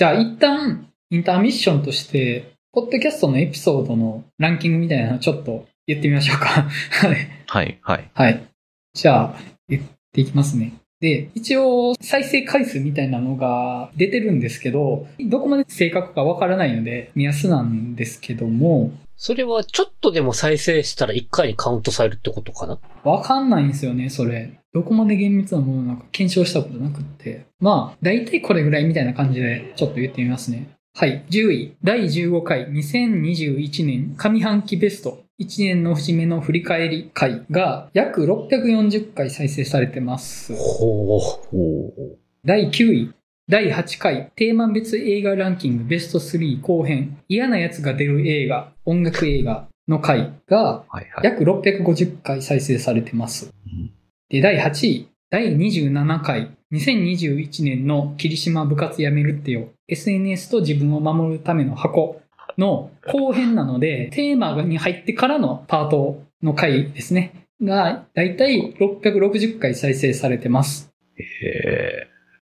じゃあ一旦、インターミッションとして、ポッドキャストのエピソードのランキングみたいなのちょっと言ってみましょうか。はい。はい、はい。はい。じゃあ、言っていきますね。で、一応、再生回数みたいなのが出てるんですけど、どこまで正確かわからないので、目安なんですけども、それはちょっとでも再生したら1回にカウントされるってことかな？わかんないんですよね、それ。どこまで厳密なものなのか検証したことなくって。まあ、大体これぐらいみたいな感じで、ちょっと言ってみますね。はい。10位、第15回2021年上半期ベスト1年の節目の振り返り回が約640回再生されてます。ほう。お第9位、第8回テーマ別映画ランキングベスト3後編嫌なやつが出る映画、音楽映画の回がはい、はい。約650回再生されてます。うんで、第8位、第27回、2021年の霧島部活やめるってよ、SNS と自分を守るための箱の後編なので、テーマに入ってからのパートの回ですね。が、だいたい660回再生されてます。へ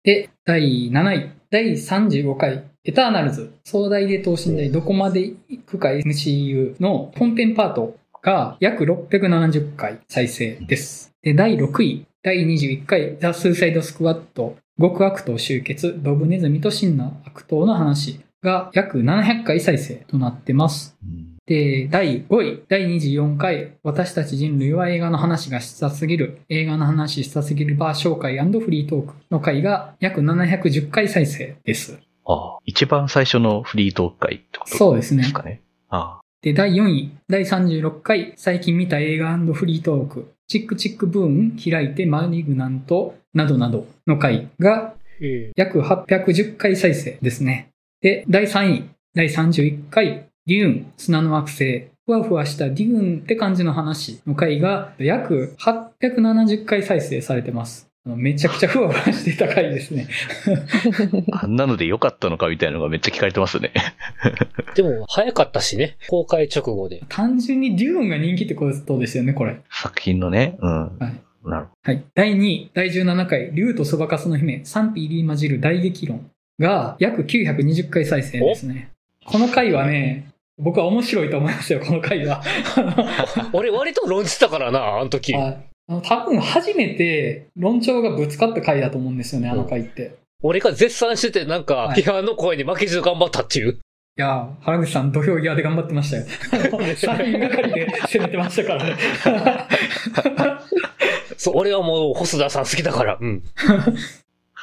で、第7位、第35回、エターナルズ、壮大で等身大どこまで行くか MCU の本編パートが約670回再生です。で、第6位、第21回、ザ・スーサイド・スクワット、極悪党集結、ドブネズミと真の悪党の話が約700回再生となってます。うんで、第5位、第24回、私たち人類は映画の話がしたすぎる、映画の話したすぎるバー紹介フリートークの回が約710回再生です。ああ、一番最初のフリートーク会ってことそうですねですかね。あで、第4位、第36回、最近見た映画フリートーク、チックチックブーン、開いてマリグナント、などなどの回が。約810回再生ですね。で、第3位、第31回、デューン、砂の惑星、ふわふわしたデューンって感じの話の回が約870回再生されてます。めちゃくちゃふわふわしてた回ですね。あ。あんなので良かったのかみたいなのがめっちゃ聞かれてますね。でも、早かったしね。公開直後で。単純にデューンが人気ってことですよね、これ。作品のね。うん。はいなるほはい。第2位、第17回、竜とそばかすの姫、賛否入り混じる大激論が約920回再生ですね。この回はね、僕は面白いと思いますよ、この回は。俺割と論じたからな、あの時。多分初めて論調がぶつかった回だと思うんですよね、あの回って。俺が絶賛してて、なんかは、い批判の声に負けず頑張ったっていう。いやー、原口さん土俵際で頑張ってましたよ。3人がかりで攻めてましたからね。そう、俺はもう細田さん好きだから。うん。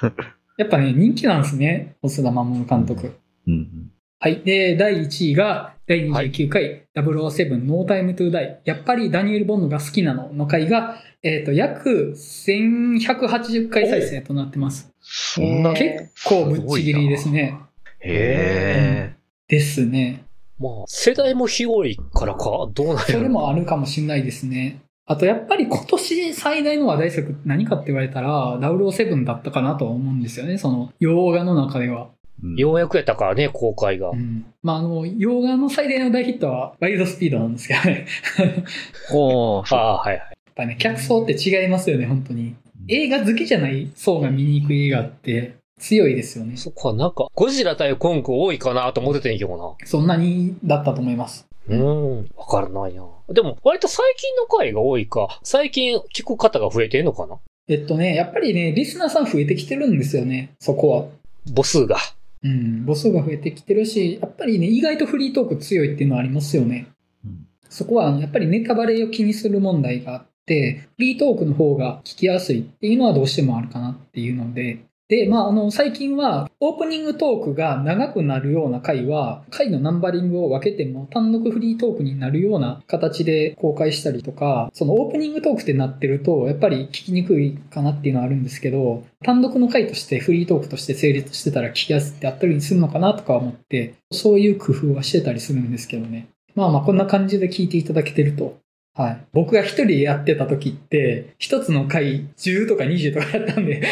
やっぱね、人気なんですね、細田守監督。ど。うん。はい。で、第1位が、第29回、007ノータイムトゥーダイ。やっぱりダニエル・ボンドが好きなのの回が、えっ、と、約1180回再生となってます。そんな、へ結構ぶっちぎりですね。え。ですね。まあ、世代も広いからかどうなんやろそれもあるかもしれないですね。あと、やっぱり今年最大の話題作何かって言われたら、007だったかなとは思うんですよね。その、洋画の中では。うんようやくやったからね、公開がう。ん。まあ、あの、洋画の最大の大ヒットは、ワイルドスピードなんですけどね。おー。ああ、はいはい。やっぱね、客層って違いますよね、本当に。映画好きじゃない層が見に行く映画って強いですよね。そっか、なんか、ゴジラ対コンク多いかなと思ってたんやけどそんなにだったと思います。な。うん、わからないな。でも、割と最近の回が多いか。最近聞く方が増えてんのかな？えっとね、やっぱりね、リスナーさん増えてきてるんですよね、そこは。母数が。うん、母数が増えてきてるし、やっぱりね、意外とフリートーク強いっていうのはありますよね。うんそこは、あのやっぱりネタバレを気にする問題があって、フリートークの方が聞きやすいっていうのはどうしてもあるかなっていうので、で、まあ、あの、最近は、オープニングトークが長くなるような回は、回のナンバリングを分けても単独フリートークになるような形で公開したりとか、そのオープニングトークってなってると、やっぱり聞きにくいかなっていうのはあるんですけど、単独の回としてフリートークとして成立してたら聞きやすくてあったりするのかなとか思って、そういう工夫はしてたりするんですけどね。まあまあこんな感じで聞いていただけてると。はい。僕が一人でやってた時って、一つの回10とか20とかやったんで。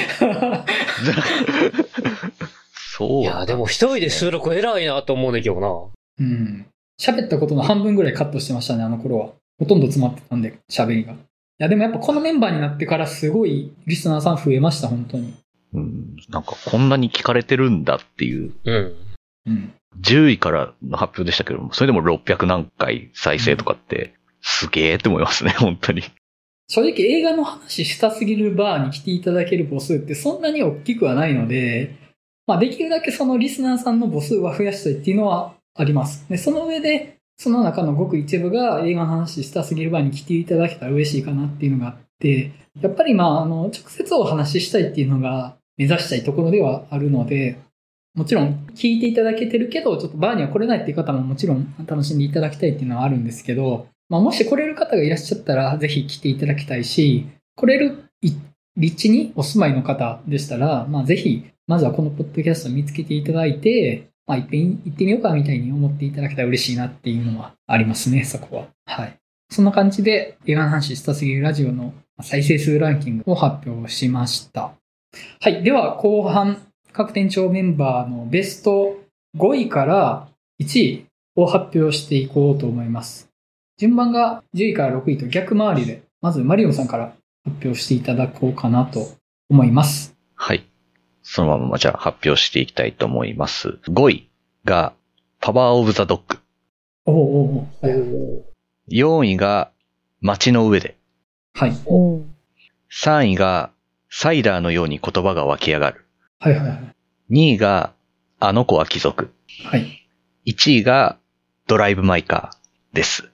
そう。いや、でも一人で収録偉いなと思うんだけどな。うん。喋ったことの半分ぐらいカットしてましたね、あの頃は。ほとんど詰まってたんで、喋りが。いや、でもやっぱこのメンバーになってからすごいリスナーさん増えました、本当に。うん。なんかこんなに聞かれてるんだっていう、うん。うん。10位からの発表でしたけども、それでも600何回再生とかって、すげえって思いますね、本当に。正直映画の話したすぎるバーに来ていただける母数ってそんなに大きくはないので、まあできるだけそのリスナーさんの母数は増やしたいっていうのはあります。で、その上で、その中のごく一部が映画の話したすぎるバーに来ていただけたら嬉しいかなっていうのがあって、やっぱりまあ、あの、直接お話ししたいっていうのが目指したいところではあるので、もちろん聞いていただけてるけど、ちょっとバーには来れないっていう方ももちろん楽しんでいただきたいっていうのはあるんですけど、まあ、もし来れる方がいらっしゃったら、ぜひ来ていただきたいし、来れる立地にお住まいの方でしたら、まあ、ぜひ、まずはこのポッドキャストを見つけていただいて、まあ、いっぺん行ってみようかみたいに思っていただけたら嬉しいなっていうのはありますね、そこは。はい。そんな感じで、映画の話したすぎるラジオの再生数ランキングを発表しました。はい。では、後半、各店長メンバーのベスト5位から1位を発表していこうと思います。順番が10位から6位と逆回りで、まずマリオンさんから発表していただこうかなと思います。はい。そのままじゃあ発表していきたいと思います。5位が、パワーオブザドッグ。おうおうおうはいお4位が、街の上で。はい。うん。3位が、サイダーのように言葉が湧き上がる。はいはいはい。2位が、あの子は貴族。はい。1位が、ドライブ・マイ・カーです。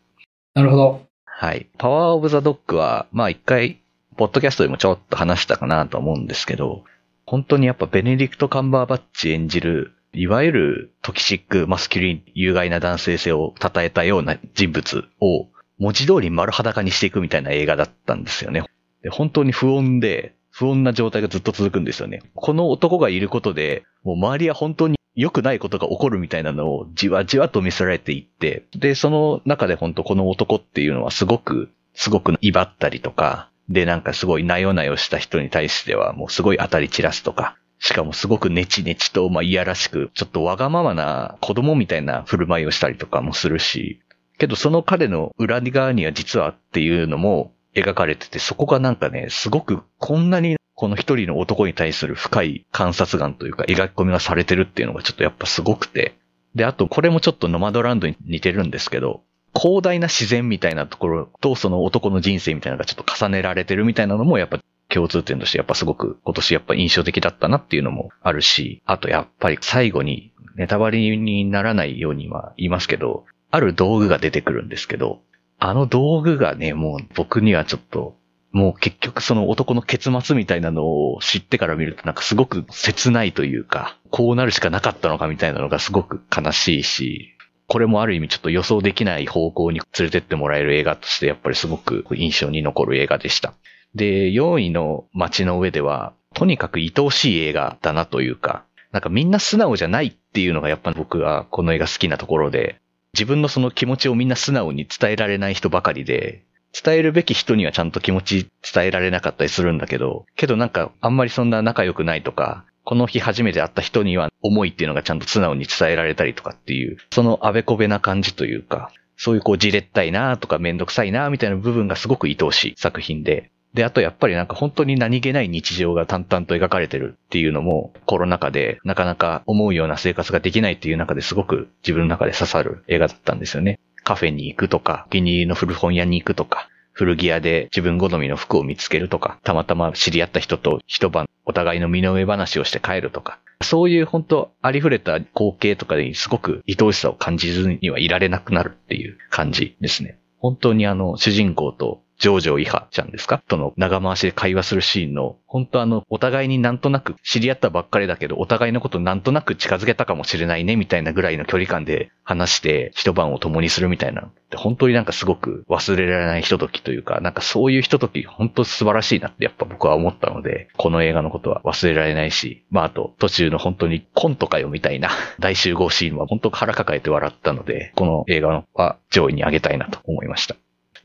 なるほど。はい。パワーオブザドッグは、まあ一回、ポッドキャストでもちょっと話したかなと思うんですけど、本当にやっぱベネディクト・カンバーバッチ演じる、いわゆるトキシック、マスキュリン、有害な男性性を称えたような人物を、文字通り丸裸にしていくみたいな映画だったんですよね。本当に不穏で、不穏な状態がずっと続くんですよね。この男がいることで、もう周りは本当に良くないことが起こるみたいなのをじわじわと見せられていって、で、その中で本当この男っていうのはすごく、すごく威張ったりとか、で、なんかすごいなよなよした人に対してはもうすごい当たり散らすとか、しかもすごくネチネチと、まあ、いやらしく、ちょっとわがままな子供みたいな振る舞いをしたりとかもするし、けどその彼の裏側には実はっていうのも描かれてて、そこがなんかね、すごくこんなにこの一人の男に対する深い観察眼というか描き込みがされてるっていうのがちょっとやっぱすごくて。で、あとこれもちょっとノマドランドに似てるんですけど、広大な自然みたいなところとその男の人生みたいなのがちょっと重ねられてるみたいなのもやっぱ共通点としてやっぱすごく今年やっぱ印象的だったなっていうのもあるし、あとやっぱり最後にネタバレにならないようには言いますけど、ある道具が出てくるんですけど、あの道具がね、もう僕にはちょっと、もう結局その男の結末みたいなのを知ってから見るとなんかすごく切ないというか、こうなるしかなかったのかみたいなのがすごく悲しいし、これもある意味ちょっと予想できない方向に連れてってもらえる映画としてやっぱりすごく印象に残る映画でした。で、4位の街の上では、とにかく愛おしい映画だなというか、なんかみんな素直じゃないっていうのがやっぱ僕はこの映画好きなところで、自分のその気持ちをみんな素直に伝えられない人ばかりで、伝えるべき人にはちゃんと気持ち伝えられなかったりするんだけど、けどなんかあんまりそんな仲良くないとか、この日初めて会った人には思いっていうのがちゃんと素直に伝えられたりとかっていう、そのあべこべな感じというか、そういうこうじれったいなとかめんどくさいなみたいな部分がすごく愛おしい作品で、で、あとやっぱりなんか本当に何気ない日常が淡々と描かれてるっていうのも、コロナ禍でなかなか思うような生活ができないっていう中ですごく自分の中で刺さる映画だったんですよね。カフェに行くとか、お気に入りの古本屋に行くとか、古着屋で自分好みの服を見つけるとか、たまたま知り合った人と一晩お互いの身の上話をして帰るとか、そういう本当ありふれた光景とかにすごく愛おしさを感じずにはいられなくなるっていう感じですね。本当にあの主人公とジョージョイハちゃんですか？との長回しで会話するシーンの、本当あの、お互いになんとなく知り合ったばっかりだけど、お互いのことなんとなく近づけたかもしれないね、みたいなぐらいの距離感で話して一晩を共にするみたいな、本当になんかすごく忘れられないひとときというか、なんかそういうひととき、本当素晴らしいなってやっぱ僕は思ったので、この映画のことは忘れられないし、まああと途中の本当にコントかよみたいな 大集合シーンは本当腹抱えて笑ったので、この映画は上位に上げたいなと思いました。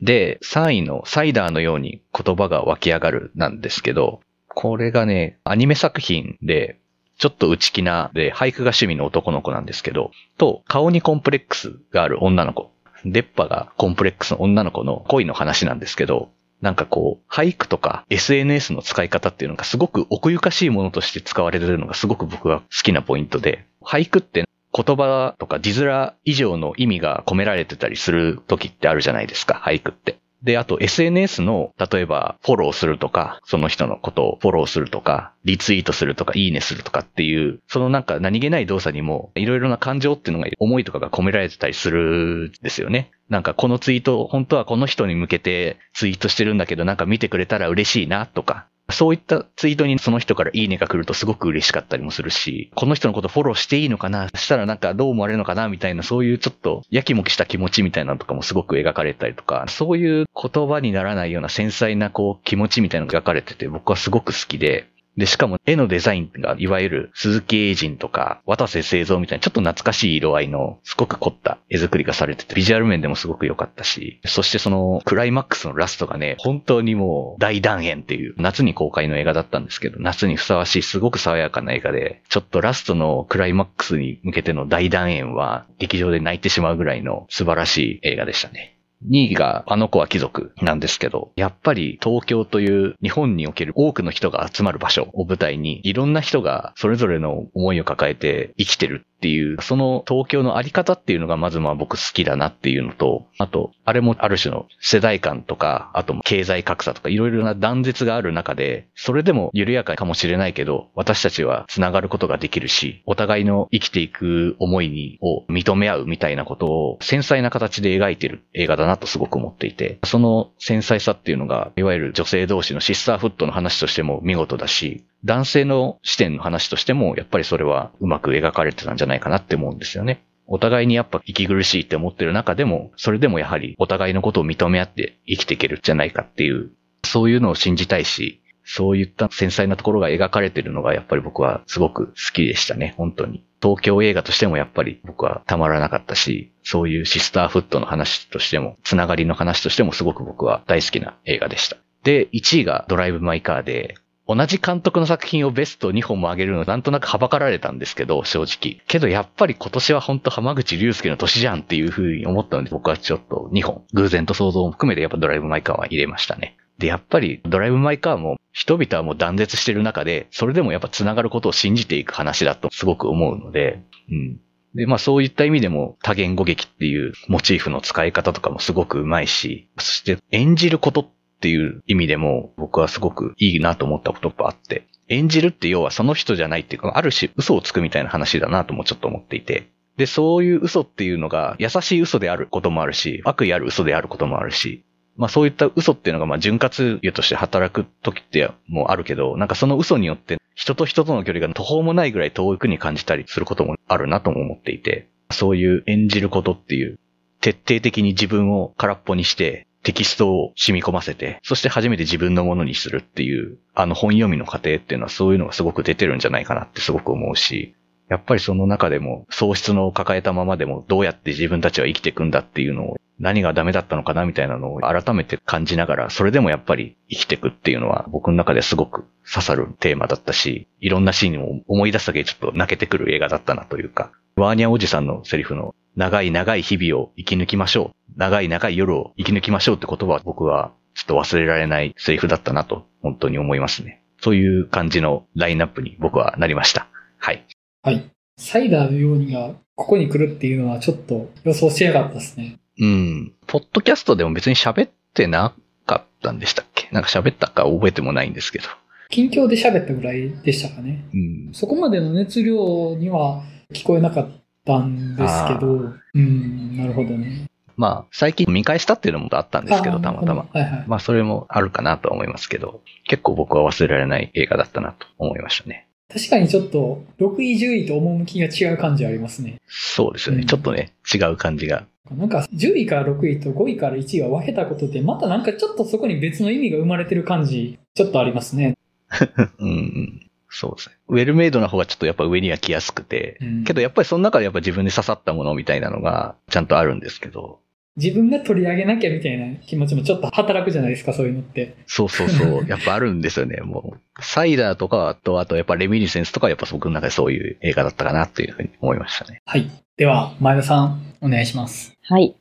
で、3位のサイダーのように言葉が湧き上がるなんですけど、これがね、アニメ作品で、ちょっと内気なで、俳句が趣味の男の子なんですけど、と、顔にコンプレックスがある女の子。出っ歯がコンプレックスの女の子の恋の話なんですけど、なんかこう、俳句とか SNS の使い方っていうのがすごく奥ゆかしいものとして使われてるのがすごく僕は好きなポイントで、俳句って言葉とか字面以上の意味が込められてたりする時ってあるじゃないですか、俳句って。で、あと SNS の、例えばフォローするとか、その人のことをフォローするとか、リツイートするとか、いいねするとかっていう、そのなんか何気ない動作にも、いろいろな感情っていうのが、思いとかが込められてたりするんですよね。なんかこのツイート、本当はこの人に向けてツイートしてるんだけど、なんか見てくれたら嬉しいなとか、そういったツイートにその人からいいねが来るとすごく嬉しかったりもするし、この人のことフォローしていいのかな？したらなんかどう思われるのかな？みたいな、そういうちょっとやきもきした気持ちみたいなのとかもすごく描かれたりとか、そういう言葉にならないような繊細なこう気持ちみたいなのが描かれてて僕はすごく好きで、で、しかも絵のデザインが、いわゆる鈴木英人とか、渡瀬製造みたいなちょっと懐かしい色合いの、すごく凝った絵作りがされてて、ビジュアル面でもすごく良かったし、そしてそのクライマックスのラストがね、本当にもう大断円っていう、夏に公開の映画だったんですけど、夏にふさわしいすごく爽やかな映画で、ちょっとラストのクライマックスに向けての大断円は、劇場で泣いてしまうぐらいの素晴らしい映画でしたね。2位があの子は貴族なんですけど、やっぱり東京という日本における多くの人が集まる場所を舞台に、いろんな人がそれぞれの思いを抱えて生きてるっていう、その東京のあり方っていうのがまずまあ僕好きだなっていうのと、あと、あれもある種の世代間とか、あと経済格差とかいろいろな断絶がある中で、それでも緩やかかもしれないけど、私たちは繋がることができるし、お互いの生きていく思いを認め合うみたいなことを繊細な形で描いてる映画だななとすごく思っていて、その繊細さっていうのが、いわゆる女性同士のシスターフットの話としても見事だし、男性の視点の話としても、やっぱりそれはうまく描かれてたんじゃないかなって思うんですよね。お互いにやっぱ息苦しいって思ってる中でも、それでもやはりお互いのことを認め合って生きていけるんじゃないかっていう、そういうのを信じたいし、そういった繊細なところが描かれてるのがやっぱり僕はすごく好きでしたね、本当に。東京映画としてもやっぱり僕はたまらなかったし、そういうシスターフットの話としても、つながりの話としてもすごく僕は大好きな映画でした。で、1位がドライブ・マイ・カーで、同じ監督の作品をベスト2本も上げるのなんとなくはばかられたんですけど、正直。けどやっぱり今年は本当浜口竜介の年じゃんっていう風に思ったので僕はちょっと2本、偶然と想像も含めてやっぱドライブ・マイ・カーは入れましたね。で、やっぱりドライブ・マイ・カーも人々はもう断絶してる中で、それでもやっぱ繋がることを信じていく話だとすごく思うので、うん。で、まあそういった意味でも多言語劇っていうモチーフの使い方とかもすごくうまいし、そして演じることっていう意味でも僕はすごくいいなと思ったことがあって、演じるって要はその人じゃないっていうか、ある種嘘をつくみたいな話だなともちょっと思っていて、で、そういう嘘っていうのが優しい嘘であることもあるし、悪意ある嘘であることもあるし、まあそういった嘘っていうのがまあ潤滑油として働く時ってもあるけど、なんかその嘘によって人と人との距離が途方もないぐらい遠くに感じたりすることもあるなとも思っていて、そういう演じることっていう、徹底的に自分を空っぽにして、テキストを染み込ませて、そして初めて自分のものにするっていう、あの本読みの過程っていうのはそういうのがすごく出てるんじゃないかなってすごく思うし、やっぱりその中でも喪失の抱えたままでもどうやって自分たちは生きていくんだっていうのを何がダメだったのかなみたいなのを改めて感じながら、それでもやっぱり生きていくっていうのは僕の中ですごく刺さるテーマだったし、いろんなシーンを思い出すだけでちょっと泣けてくる映画だったなというか、ワーニャおじさんのセリフの長い長い日々を生き抜きましょう。長い長い夜を生き抜きましょうって言葉は僕はちょっと忘れられないセリフだったなと本当に思いますね。そういう感じのラインナップに僕はなりました。はい。はい。サイダーのようにがここに来るっていうのはちょっと予想しなかったですね。うん。ポッドキャストでも別に喋ってなかったんでしたっけ？なんか喋ったか覚えてもないんですけど。近況で喋ったぐらいでしたかね。うん。そこまでの熱量には聞こえなかったんですけど、うん、なるほどね。まあ、最近見返したっていうのもあったんですけど、たまたま。はいはい、まあ、それもあるかなと思いますけど、結構僕は忘れられない映画だったなと思いましたね。確かにちょっと、6位、10位と趣が違う感じありますね。そうですよね。うん、ちょっとね、違う感じが。なんか、10位から6位と5位から1位は分けたことで、またなんかちょっとそこに別の意味が生まれてる感じ、ちょっとありますね。うんうん。そうですね。ウェルメイドな方がちょっとやっぱ上には来やすくて、うん、けどやっぱりその中でやっぱ自分に刺さったものみたいなのがちゃんとあるんですけど、自分が取り上げなきゃみたいな気持ちもちょっと働くじゃないですか、そういうのって。そうそうそう。やっぱあるんですよね。もう、サイダーとかと、あとやっぱレミニセンスとかやっぱ僕の中でそういう映画だったかなっていうふうに思いましたね。はい。では、前田さん、お願いします。はい。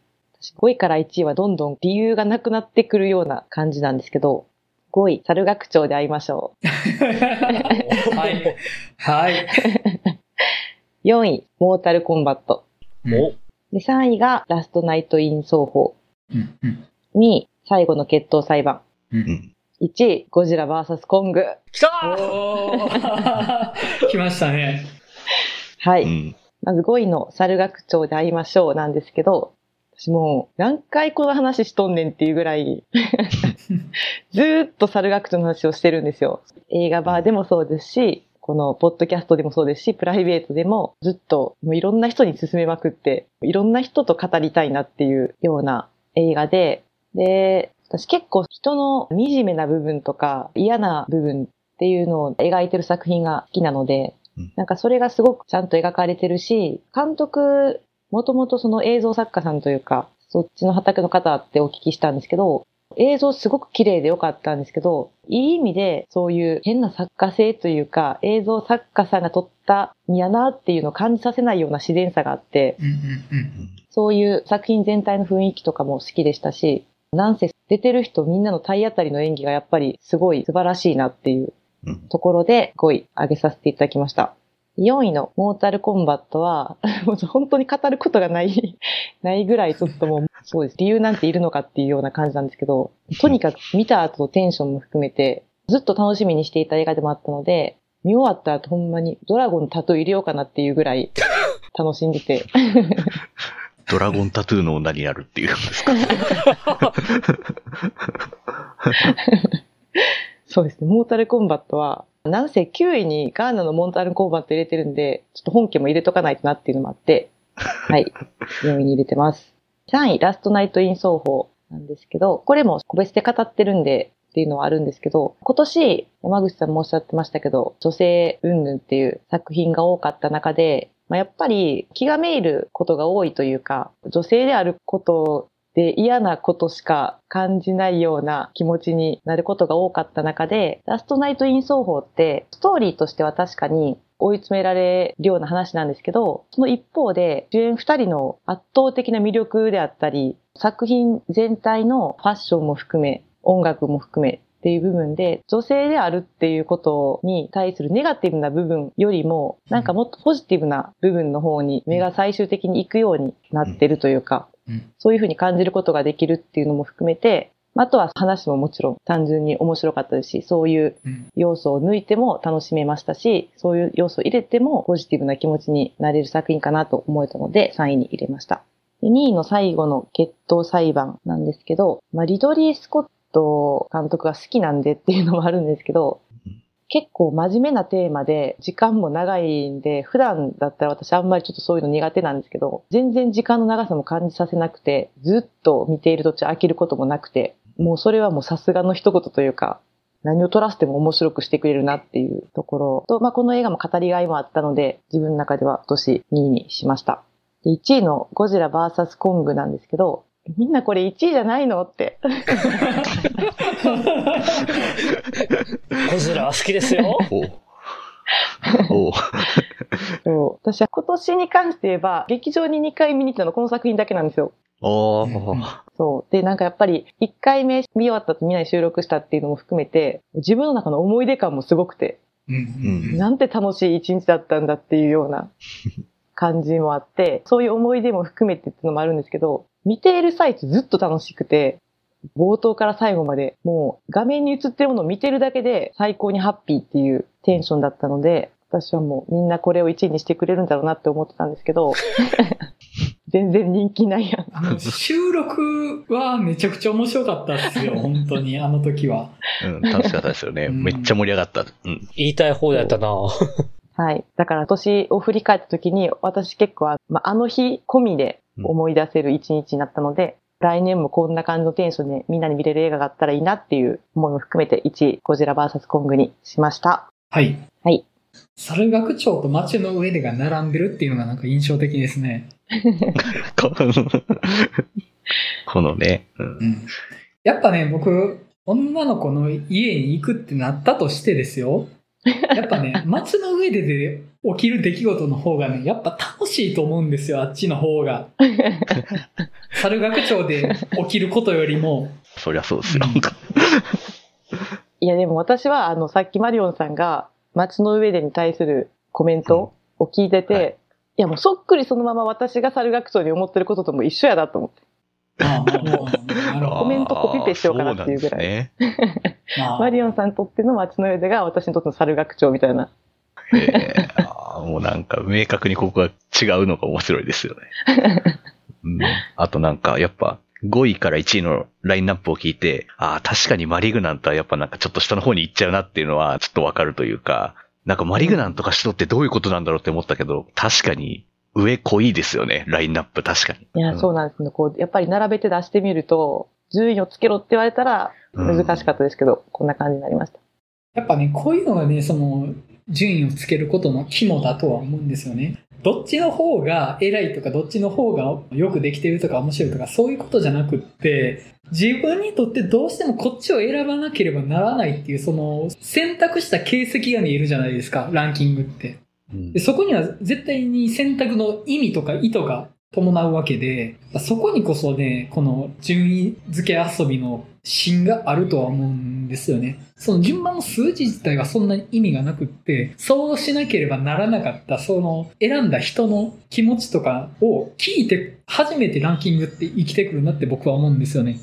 5位から1位はどんどん理由がなくなってくるような感じなんですけど、5位、猿楽町で会いましょ はい。はい。う。4位、モータルコンバット。うんお、で、3位がラストナイトイン奏法。うんうん2位、最後の決闘裁判。うんうん。1位、ゴジラ VS コング。来たー 来ましたね。はい。うん。まず5位の猿楽町で会いましょうなんですけど、私もう何回この話しとんねんっていうぐらい、ずーっと猿楽町の話をしてるんですよ。映画バーでもそうですし、このポッドキャストでもそうですし、プライベートでもずっともういろんな人に勧めまくって、いろんな人と語りたいなっていうような映画で、で、私結構人の惨めな部分とか嫌な部分っていうのを描いてる作品が好きなので、なんかそれがすごくちゃんと描かれてるし、監督、もともとその映像作家さんというか、そっちの畑の方ってお聞きしたんですけど、映像すごく綺麗で良かったんですけど、いい意味でそういう変な作家性というか、映像作家さんが撮ったんやなっていうのを感じさせないような自然さがあって、そういう作品全体の雰囲気とかも好きでしたし、なんせ出てる人みんなの体当たりの演技がやっぱりすごい素晴らしいなっていううんところで5位上げさせていただきました。4位のモータルコンバットは、も う本当に語ることがない、ないぐらいちょっともう、そうです。理由なんているのかっていうような感じなんですけど、とにかく見た後のテンションも含めて、ずっと楽しみにしていた映画でもあったので、見終わった後ほんまにドラゴンのタトゥー入れようかなっていうぐらい楽しんでて、ドラゴンタトゥーの女になるっていうんですか？そうですね。モータルコンバットは、なんせ9位にガーナのモータルコンバット入れてるんで、ちょっと本家も入れとかないとなっていうのもあって、はい。4位に入れてます。3位、ラストナイトイン奏法なんですけど、これも個別で語ってるんで、っていうのはあるんですけど、今年、山口さんもおっしゃってましたけど、女性云々っていう作品が多かった中で、まあ、やっぱり気がめいることが多いというか、女性であることで嫌なことしか感じないような気持ちになることが多かった中で、ラストナイトイン奏法って、ストーリーとしては確かに追い詰められるような話なんですけど、その一方で、主演二人の圧倒的な魅力であったり、作品全体のファッションも含め、音楽も含めっていう部分で、女性であるっていうことに対するネガティブな部分よりも、なんかもっとポジティブな部分の方に目が最終的に行くようになってるというか、そういうふうに感じることができるっていうのも含めて、あとは話ももちろん単純に面白かったですし、そういううん要素を抜いても楽しめましたし、そういう要素を入れてもポジティブな気持ちになれる作品かなと思えたので3位に入れました。で2位の最後の決闘裁判なんですけど、まあ、リドリー・スコット監督が好きなんでっていうのもあるんですけどうん、結構真面目なテーマで、時間も長いんで、普段だったら私あんまりちょっとそういうの苦手なんですけど、全然時間の長さも感じさせなくて、ずっと見ている途中飽きることもなくて、もうそれはもうさすがの一言というか、何を撮らせても面白くしてくれるなっていうところと、まあ、この映画も語りがいもあったので、自分の中では今年2位にしました。で1位のゴジラ VS コングなんですけど、みんなこれ1位じゃないのって。ゴジラ好きですよ。おうおうそう私は今年に関して言えば、劇場に2回見に行ったのこの作品だけなんですよ。おーそう。で、なんかやっぱり、1回目見終わったとみんなに収録したっていうのも含めて、自分の中の思い出感もすごくて、うんうんなんて楽しい一日だったんだっていうような感じもあって、そういう思い出も含めてっていうのもあるんですけど、見ている最中ずっと楽しくて、冒頭から最後まで、もう画面に映ってるものを見てるだけで最高にハッピーっていうテンションだったので、私はもうみんなこれを1位にしてくれるんだろうなって思ってたんですけど、全然人気ないやん。あの収録はめちゃくちゃ面白かったですよ、本当に、あの時は。うん、楽しかったですよね。うんめっちゃ盛り上がった。うん。言いたい方だったなはい。だから年を振り返った時に、私結構あ、まあ、あの日込みで思い出せる一日になったので、来年もこんな感じのテンションでみんなに見れる映画があったらいいなっていう思いも含めて1位、ゴジラ VS コングにしました。はい。はい。猿楽町と街の上でが並んでるっていうのがなんか印象的ですね。このこのね、うんうん。やっぱね、僕、女の子の家に行くってなったとしてですよ。やっぱね、街の上でで起きる出来事の方がね、やっぱ楽しいと思うんですよ、あっちの方が。猿学長で起きることよりも。そりゃそうですよ。いや、でも私は、あの、さっきマリオンさんが、街の上でに対するコメントを聞いてて、うんはいいや、もうそっくりそのまま私が猿学長に思ってることとも一緒やなと思って。ああコメントコピペしようかなっていうぐらいね。まあマリオンさんにとっての街の上でが私にとっての猿学長みたいな。えーもうなんか明確にここが違うのが面白いですよね。うん、あとなんかやっぱ5位から1位のラインナップを聞いて、ああ、確かにマリグナントはやっぱなんかちょっと下の方に行っちゃうなっていうのはちょっとわかるというか、なんかマリグナントが人ってどういうことなんだろうって思ったけど、確かに上濃いですよね、ラインナップ確かに。いや、うんそうなんですね。こう、やっぱり並べて出してみると、順位をつけろって言われたら難しかったですけど、こんな感じになりました。やっぱね、こういうのがね、その、順位をつけることの肝だとは思うんですよね。どっちの方が偉いとか、どっちの方がよくできてるとか面白いとか、そういうことじゃなくって、自分にとってどうしてもこっちを選ばなければならないっていう、その、選択した形跡が見えるじゃないですか、ランキングって。うんでそこには絶対に選択の意味とか意図が伴うわけで、そこにこそね、この順位付け遊びの芯があるとは思うんですよね。その順番の数字自体はそんなに意味がなくって、そうしなければならなかった、その選んだ人の気持ちとかを聞いて初めてランキングって生きてくるなって僕は思うんですよね。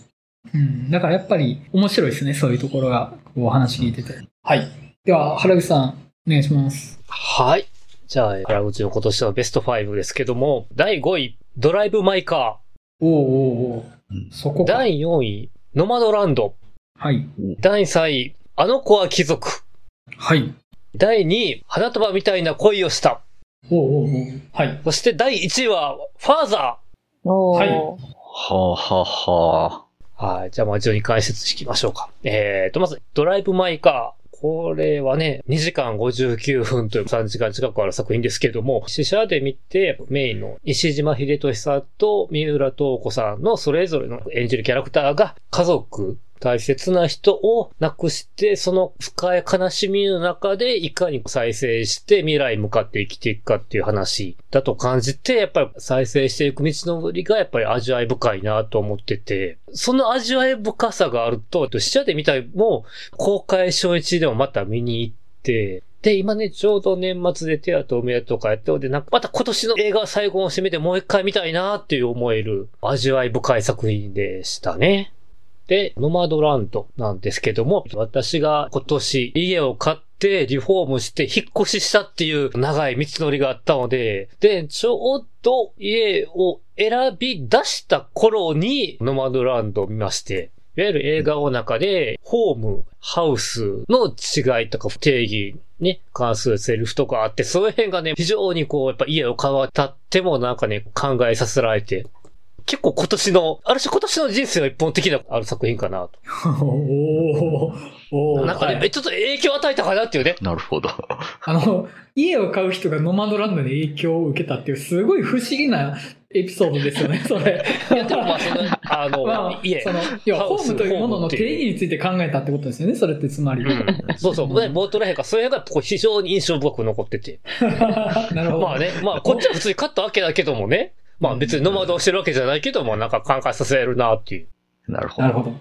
うん。だからやっぱり面白いですね、そういうところが、お話聞いてて。はい。では、原口さん、お願いします。はい。じゃあ、原口の今年のベスト5ですけども、第5位、ドライブ・マイ・カおうおうおううんー。そこか。第4位、ノマドランド。はい。第3位、あの子は貴族。はい。第2位、花束みたいな恋をした。おうおうおうはい。そして第1位は、ファーザおーはいはあはあはあ。ー。はい。じゃあ、まあ、順に解説していきましょうか。えーと、まず、ドライブ・マイ・カー。これはね、2時間59分という3時間近くある作品ですけども、死者で見て、メインの石島秀俊さんと三浦透子さんのそれぞれの演じるキャラクターが家族、大切な人を亡くして、その深い悲しみの中でいかに再生して未来に向かって生きていくかっていう話だと感じて、やっぱり再生していく道のりがやっぱり味わい深いなと思ってて、その味わい深さがあると、試写で見たいも公開初日でもまた見に行って、で、今ね、ちょうど年末で手当梅とかやっておいて、なんかまた今年の映画最後の締めでもう一回見たいなっていう思える味わい深い作品でしたね。で、ノマドランドなんですけども、私が今年家を買ってリフォームして引っ越ししたっていう長い道のりがあったので、で、ちょうど家を選び出した頃にノマドランドを見まして、いわゆる映画の中で、ホーム、ハウスの違いとか定義ね、関するセリフとかあって、その辺がね、非常にこう、やっぱ家を買わったってもなんかね、考えさせられて、結構今年の、ある種今年の人生の一本的なある作品かなと。おーおーなんかね、はいちょっと影響を与えたかなっていうね。なるほど。あの、家を買う人がノマドランドに影響を受けたっていう、すごい不思議なエピソードですよね、それ。いや、でもまあ、その、あの、まあ、家そ。の、要はホームというものの定義について考えたってことですよね、それってつまり。うん、そうそう。ね、ボートラヘンか、それがこう非常に印象深く残ってて。なるほど。まあね、まあこっちは普通に勝ったわけだけどもね。まあ別にノマドをしてるわけじゃないけども、なんか考えさせるなっていう。なるほど。なるほど。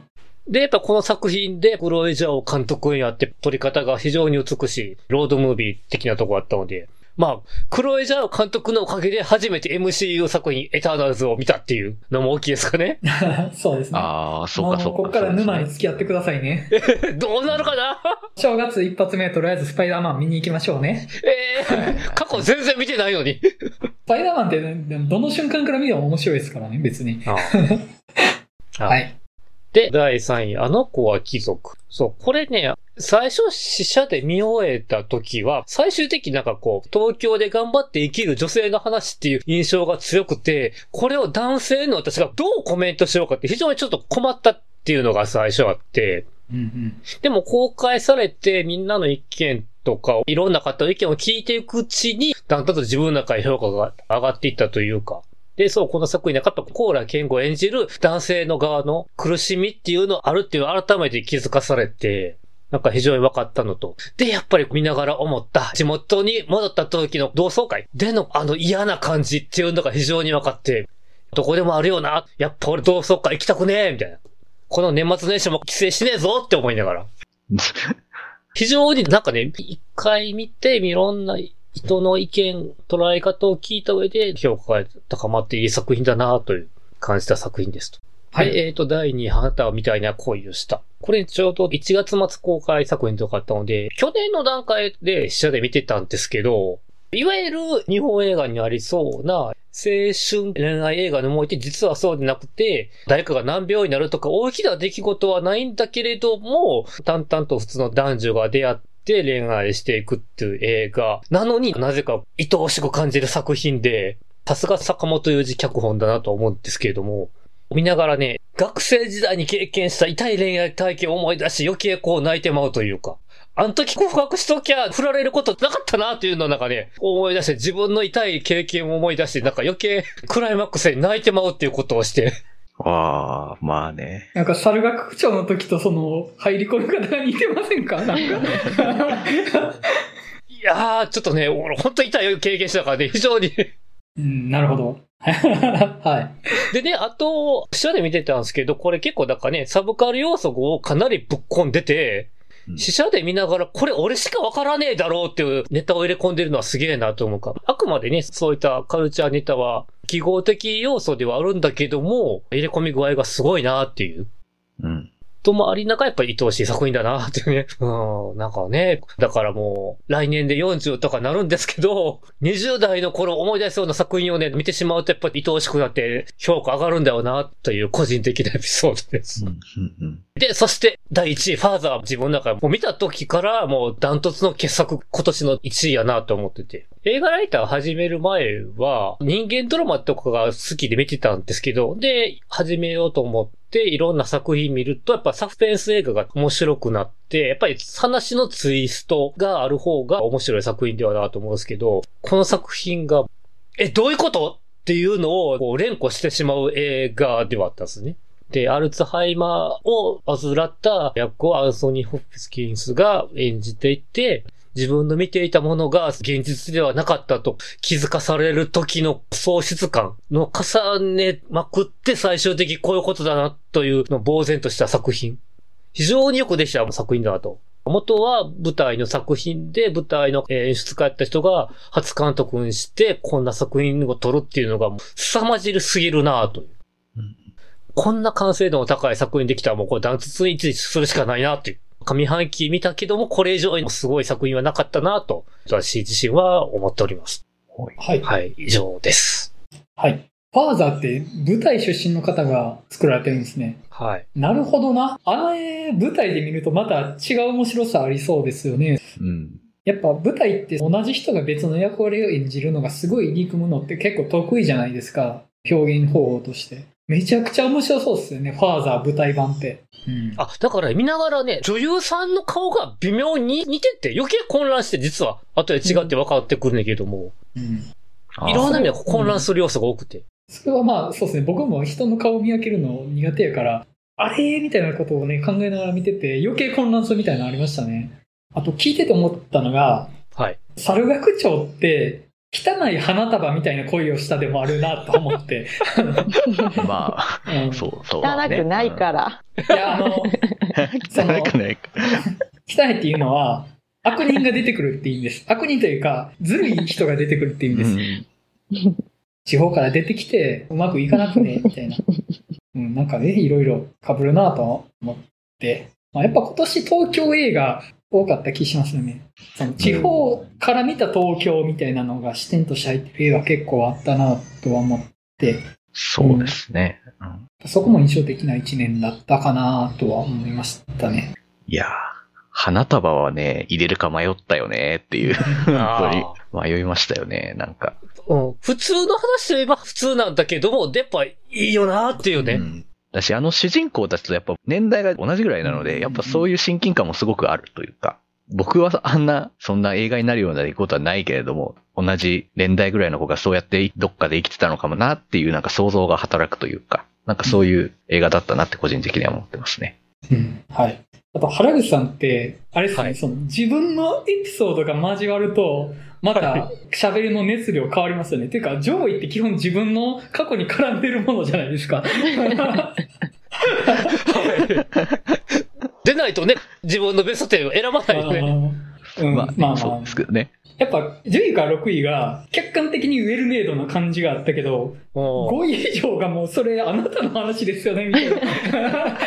で、やっぱこの作品で、クロエジャオ監督にあって、撮り方が非常に美しい、ロードムービー的なとこあったので、まあ、クロエジャオ監督のおかげで初めて MCU 作品エターナルズを見たっていうのも大きいですかね。そうですね。ああ、そうかそうか。ここから沼に付き合ってくださいね。どうなるかな？正月一発目とりあえずスパイダーマン見に行きましょうね。ええ過去全然見てないのに。スパイダーマンって、ね、でもどの瞬間から見ても面白いですからね、別に。は。はいい。で、第3位、あの子は貴族。そう、これね、最初試写で見終えた時は、最終的になんかこう、東京で頑張って生きる女性の話っていう印象が強くて、これを男性の私がどうコメントしようかって非常にちょっと困ったっていうのが最初あって、うんうん。でも公開されてみんなの意見とか、いろんな方の意見を聞いていくうちに、だんだんと自分の中で評価が上がっていったというか。で、そう、この作品でやっぱコーラ健吾演じる男性の側の苦しみっていうのあるっていう改めて気づかされて、なんか非常に分かったのと。で、やっぱり見ながら思った、地元に戻った時の同窓会でのあの嫌な感じっていうのが非常に分かって、どこでもあるよな。やっぱ俺同窓会行きたくねえみたいな。この年末年始も帰省しねえぞって思いながら。非常になんかね、一回見て、いろんな人の意見、捉え方を聞いた上で評価が高まっていい作品だなという感じた作品ですと。はい。で、えっ、と、第2位、花束みたいな恋をした。これちょうど1月末公開作品とかあったので、去年の段階で試写で見てたんですけど、いわゆる日本映画にありそうな青春恋愛映画において実はそうでなくて、誰かが難病になるとか大きな出来事はないんだけれども、淡々と普通の男女が出会っって恋愛していくっていう映画。なのになぜか愛おしく感じる作品で、さすが坂本雄二脚本だなと思うんですけれども、見ながらね、学生時代に経験した痛い恋愛体験を思い出し余計こう泣いてまうというか、あの時告白しときゃ振られることなかったなっていうのをなんかね、思い出して自分の痛い経験を思い出して、なんか余計クライマックスで泣いてまうっていうことをして、わあ、まあね。なんか、猿学区長の時とその、入り込み方が似てませんか？なんか。いやー、ちょっとね、俺本当に痛い経験したからね、非常に。うん、なるほど。はい。でね、あと、下で見てたんですけど、これ結構なんかね、サブカル要素をかなりぶっ込んでて、うん死者で見ながら、これ俺しかわからねえだろうっていうネタを入れ込んでるのはすげえなと思うから。あくまでね、そういったカルチャーネタは、記号的要素ではあるんだけども、入れ込み具合がすごいなっていう。うん。ともありながらやっぱり愛おしい作品だなってね。うん、なんかね、だからもう、来年で40とかなるんですけど、20代の頃思い出すような作品をね、見てしまうとやっぱり愛おしくなって評価上がるんだよな、という個人的なエピソードです。で、そして、第1位、ファーザーは自分の中でもう見た時からもうダントツの傑作、今年の1位やなと思ってて。映画ライター始める前は、人間ドラマとかが好きで見てたんですけど、で、始めようと思って、いろんな作品見ると、やっぱサスペンス映画が面白くなって、やっぱり話のツイストがある方が面白い作品ではなと思うんですけど、この作品が、え、どういうことっていうのをこう連呼してしまう映画ではあったんですね。で、アルツハイマーを患った役をアンソニー・ホップキンスが演じていて、自分の見ていたものが現実ではなかったと気づかされる時の喪失感の重ねまくって最終的にこういうことだなというのを呆然とした作品。非常によくできた作品だなと。元は舞台の作品で舞台の演出家やった人が初監督にしてこんな作品を撮るっていうのが凄まじるすぎるなという。うんこんな完成度の高い作品できたらもうこれダントツに1位するしかないなっていう。上半期見たけどもこれ以上にすごい作品はなかったなと、私自身は思っております。はい。はい、以上です。はい。ファーザーって舞台出身の方が作られてるんですね。はい。なるほどな。あれ、舞台で見るとまた違う面白さありそうですよね。うん。やっぱ舞台って同じ人が別の役割を演じるのがすごい憎むのって結構得意じゃないですか。表現方法として。めちゃくちゃ面白そうですよね。ファーザー舞台版って。うん。あ、だから見ながらね、女優さんの顔が微妙に似てて余計混乱して実は後で違って分かってくるんだけども、うん。いろんな意味で混乱する要素が多くて。それはまあそうですね。僕も人の顔を見分けるの苦手やから、あれみたいなことをね、考えながら見てて余計混乱するみたいなのありましたね。あと聞いてて思ったのが、はい。猿学長って汚い花束みたいな恋をしたでもあるなと思って。まあ、うんそうそう、汚くないから。いや、あの、汚くないか。汚いっていうのは、悪人が出てくるって意味です。悪人というか、ずるい人が出てくるって意味です。地方から出てきて、うまくいかなくて、みたいな。うん、なんかね、いろいろ被るなと思って。まあ、やっぱ今年東京映画多かった気しますよね。その地方から見た東京みたいなのが視点として入ってる映画結構あったなとは思って、そうですね。うんそこも印象的な一年だったかなとは思いましたね。いやー、花束はね、入れるか迷ったよねっていう、本当に迷いましたよね、なんか。うん、普通の話といえば普通なんだけども、やっぱいいよなっていうね。うんだし、あの主人公たちとやっぱ年代が同じぐらいなので、やっぱそういう親近感もすごくあるというか、僕はあんな、そんな映画になるようなことはないけれども、同じ年代ぐらいの子がそうやってどっかで生きてたのかもなっていうなんか想像が働くというか、なんかそういう映画だったなって個人的には思ってますね。うん。はい。あと、原口さんって、あれですね、はいその自分のエピソードが交わると、まはた喋りの熱量変わりますよね。ていうか、上位って基本自分の過去に絡んでるものじゃないですか。でないとね、自分のベスト10を選ばないよね。うん、まあ、まあまあそうですけどね。やっぱ、10位から6位が客観的にウェルメイドな感じがあったけど、うん5位以上がもうそれあなたの話ですよね、みたいな。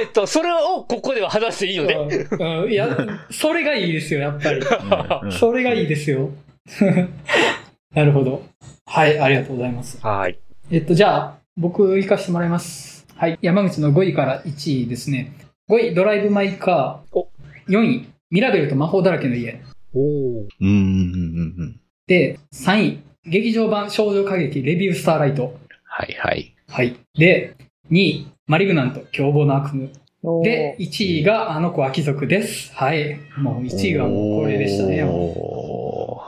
えっと、それをここでは話していいよね？うんうんいや、それがいいですよ、やっぱり。うんそれがいいですよ。なるほど。はい、ありがとうございます。はい。えっと、じゃあ、僕行かせてもらいます。はい、山口の5位から1位ですね。5位、ドライブ・マイ・カーお。4位、ミラベルと魔法だらけの家。おーうんうんうんうん。で、3位、劇場版少女歌劇レビュー・スターライト。はいはい。はい。で、2位、マリグナント、凶暴な悪夢。で、1位があの子は貴族です。はい。もう1位がもうこれでしたね。お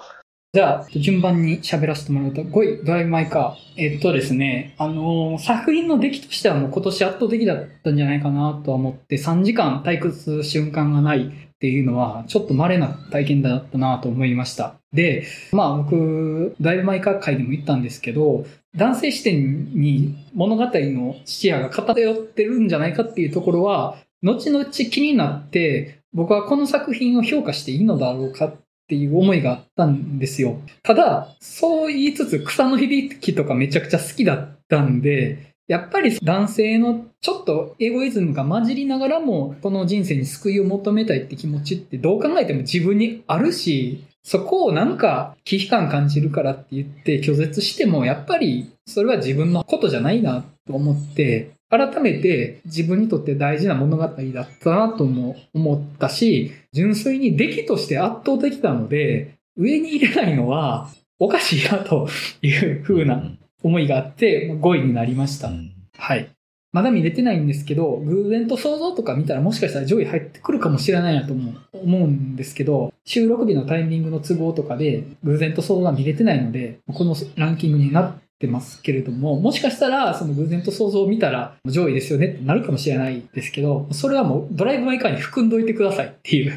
じゃあ、順番に喋らせてもらうと、5位、ドライブ・マイ・カー。えっとですね、あのー作品の出来としてはもう今年圧倒的だったんじゃないかなとは思って、3時間退屈する瞬間がないっていうのは、ちょっと稀な体験だったなと思いました。で、まあ僕、ドライブ・マイ・カー会でも言ったんですけど、男性視点に物語の視野が偏ってるんじゃないかっていうところは、後々気になって、僕はこの作品を評価していいのだろうかっていう思いがあったんですよ。ただ、そう言いつつ草の響きとかめちゃくちゃ好きだったんで、やっぱり男性のちょっとエゴイズムが混じりながらも、この人生に救いを求めたいって気持ちってどう考えても自分にあるし、そこをなんか危機感感じるからって言って拒絶しても、やっぱりそれは自分のことじゃないなと思って、改めて自分にとって大事な物語だったなとも思ったし、純粋に出来として圧倒的なので、上に入れないのはおかしいなという風な思いがあって、5位になりました。うんはい。まだ見れてないんですけど、偶然と想像とか見たらもしかしたら上位入ってくるかもしれないなとも思うんですけど、収録日のタイミングの都合とかで偶然と想像が見れてないので、このランキングになってますけれども、もしかしたらその偶然と想像を見たら上位ですよねってなるかもしれないですけど、それはもうドライブ・マイ・カーに含んどいてくださいっていう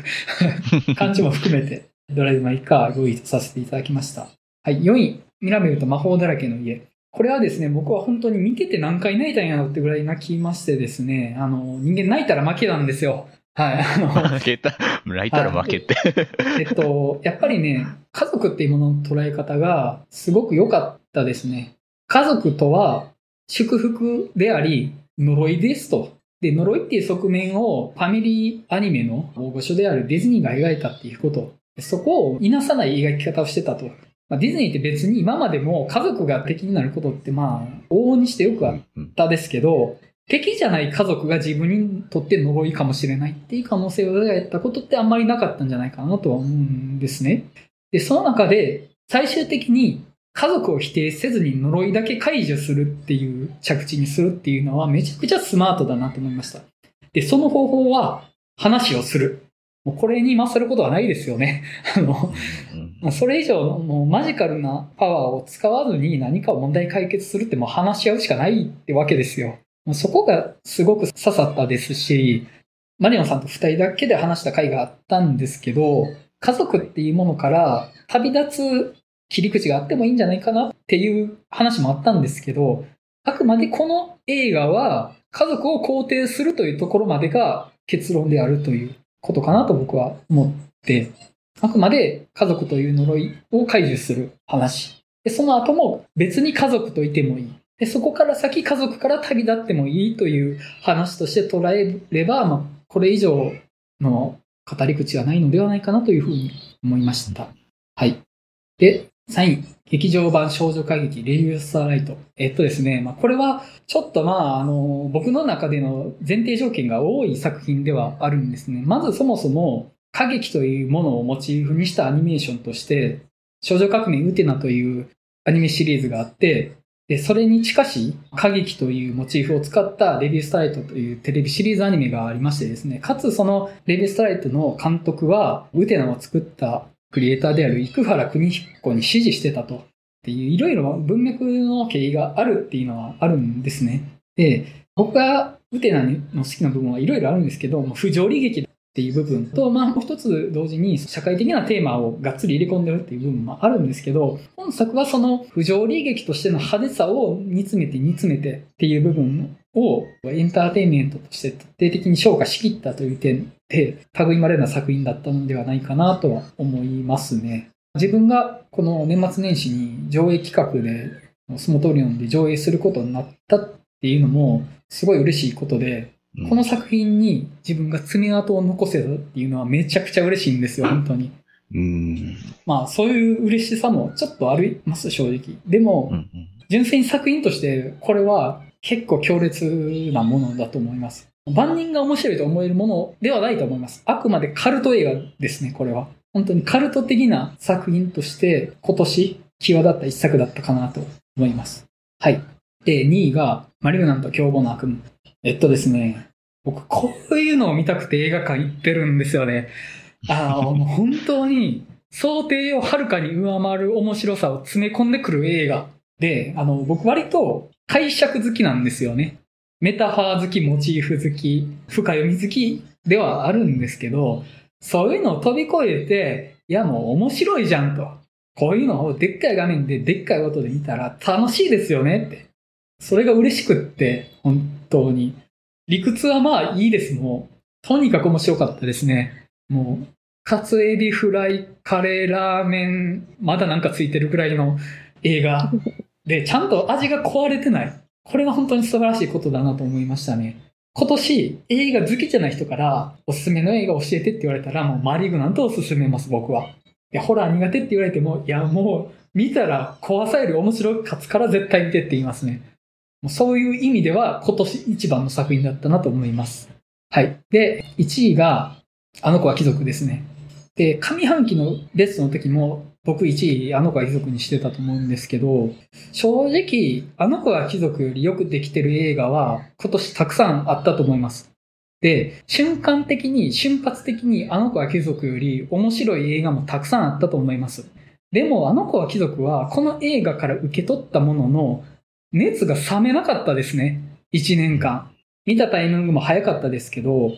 感じも含めて、ドライブ・マイ・カー5位とさせていただきました。はい、4位、ミラメルと魔法だらけの家。これはですね、僕は本当に見てて何回泣いたんやろってぐらい泣きましてですね、あの、人間泣いたら負けなんですよ。はい。あの、負けた。泣いたら負けて。えっと、やっぱりね、家族っていうものの捉え方がすごく良かったですね。家族とは祝福であり、呪いですと。で、呪いっていう側面をファミリーアニメの大御所であるディズニーが描いたっていうこと。そこをいなさない描き方をしてたと。まあ、ディズニーって別に今までも家族が敵になることってまあ、往々にしてよくあっうんたですけど、敵じゃない家族が自分にとって呪いかもしれないっていう可能性を描いたことってあんまりなかったんじゃないかなとは思うんですね。で、その中で最終的に家族を否定せずに呪いだけ解除するっていう着地にするっていうのはめちゃくちゃスマートだなと思いました。で、その方法は話をする。もうこれに勝ることはないですよね。あの、それ以上のもうマジカルなパワーを使わずに何かを問題解決するってもう話し合うしかないってわけですよ。そこがすごく刺さったですし、マリオンさんと二人だけで話した回があったんですけど、家族っていうものから旅立つ切り口があってもいいんじゃないかなっていう話もあったんですけど、あくまでこの映画は家族を肯定するというところまでが結論であるということかなと僕は思って、あくまで家族という呪いを解除する話。で、その後も別に家族といてもいい。で、そこから先家族から旅立ってもいいという話として捉えれば、まあ、これ以上の語り口はないのではないかなというふうに思いました。はい。で、3位、劇場版少女歌劇レビュースターライト。えっとですね、まあ、これはちょっとまあ、あの、僕の中での前提条件が多い作品ではあるんですね。まずそもそも歌劇というものをモチーフにしたアニメーションとして、少女革命ウテナというアニメシリーズがあって、で、それに近しい歌劇というモチーフを使ったレビュースタライトというテレビシリーズアニメがありましてですね、かつそのレビュースタライトの監督は、ウテナを作ったクリエイターである生原邦彦に指示してたと。っていう、いろいろ文脈の経緯があるっていうのはあるんですね。で、僕がウテナの好きな部分はいろいろあるんですけど、不条理劇っていう部分と、まあ、もう一つ同時に社会的なテーマをがっつり入れ込んでるっていう部分もあるんですけど、本作はその不条理劇としての派手さを煮詰めて煮詰めてっていう部分をエンターテインメントとして徹底的に消化しきったという点で、類まれな作品だったのではないかなとは思いますね。自分がこの年末年始に上映企画でスモトリオンで上映することになったっていうのもすごい嬉しいことで、この作品に自分が爪痕を残せたっていうのはめちゃくちゃ嬉しいんですよ、本当に。うん。まあ、そういう嬉しさもちょっとあります、正直。でも、うん純粋に作品として、これは結構強烈なものだと思います。万人が面白いと思えるものではないと思います。あくまでカルト映画ですね、これは。本当にカルト的な作品として今年際立った一作だったかなと思います。はい。で、2位がマリグナント凶暴な悪夢。えっとですね、僕こういうのを見たくて映画館行ってるんですよね。あの、本当に想定をはるかに上回る面白さを詰め込んでくる映画で、あの、僕割と解釈好きなんですよね。メタファー好き、モチーフ好き、深読み好きではあるんですけど、そういうのを飛び越えて、いやもう面白いじゃんと。こういうのをでっかい画面ででっかい音で見たら楽しいですよねって。それが嬉しくって、本当に。理屈はまあいいです、もう。とにかく面白かったですね。もう、カツエビフライ、カレー、ラーメン、まだなんかついてるぐらいの映画。で、ちゃんと味が壊れてない。これが本当に素晴らしいことだなと思いましたね。今年、映画好きじゃない人から、おすすめの映画教えてって言われたら、もうマリグナントを勧めます、僕は。いや、ホラー苦手って言われても、いや、もう、見たら怖さより面白い勝つから絶対見てって言いますね。そういう意味では、今年一番の作品だったなと思います。はい。で、1位が、あの子は貴族ですね。で、上半期のベストの時も、僕1位、あの子は貴族にしてたと思うんですけど、正直、あの子は貴族よりよくできてる映画は、今年たくさんあったと思います。で、瞬間的に、瞬発的にあの子は貴族より面白い映画もたくさんあったと思います。でも、あの子は貴族は、この映画から受け取ったものの、熱が冷めなかったですね。1年間。見たタイミングも早かったですけど、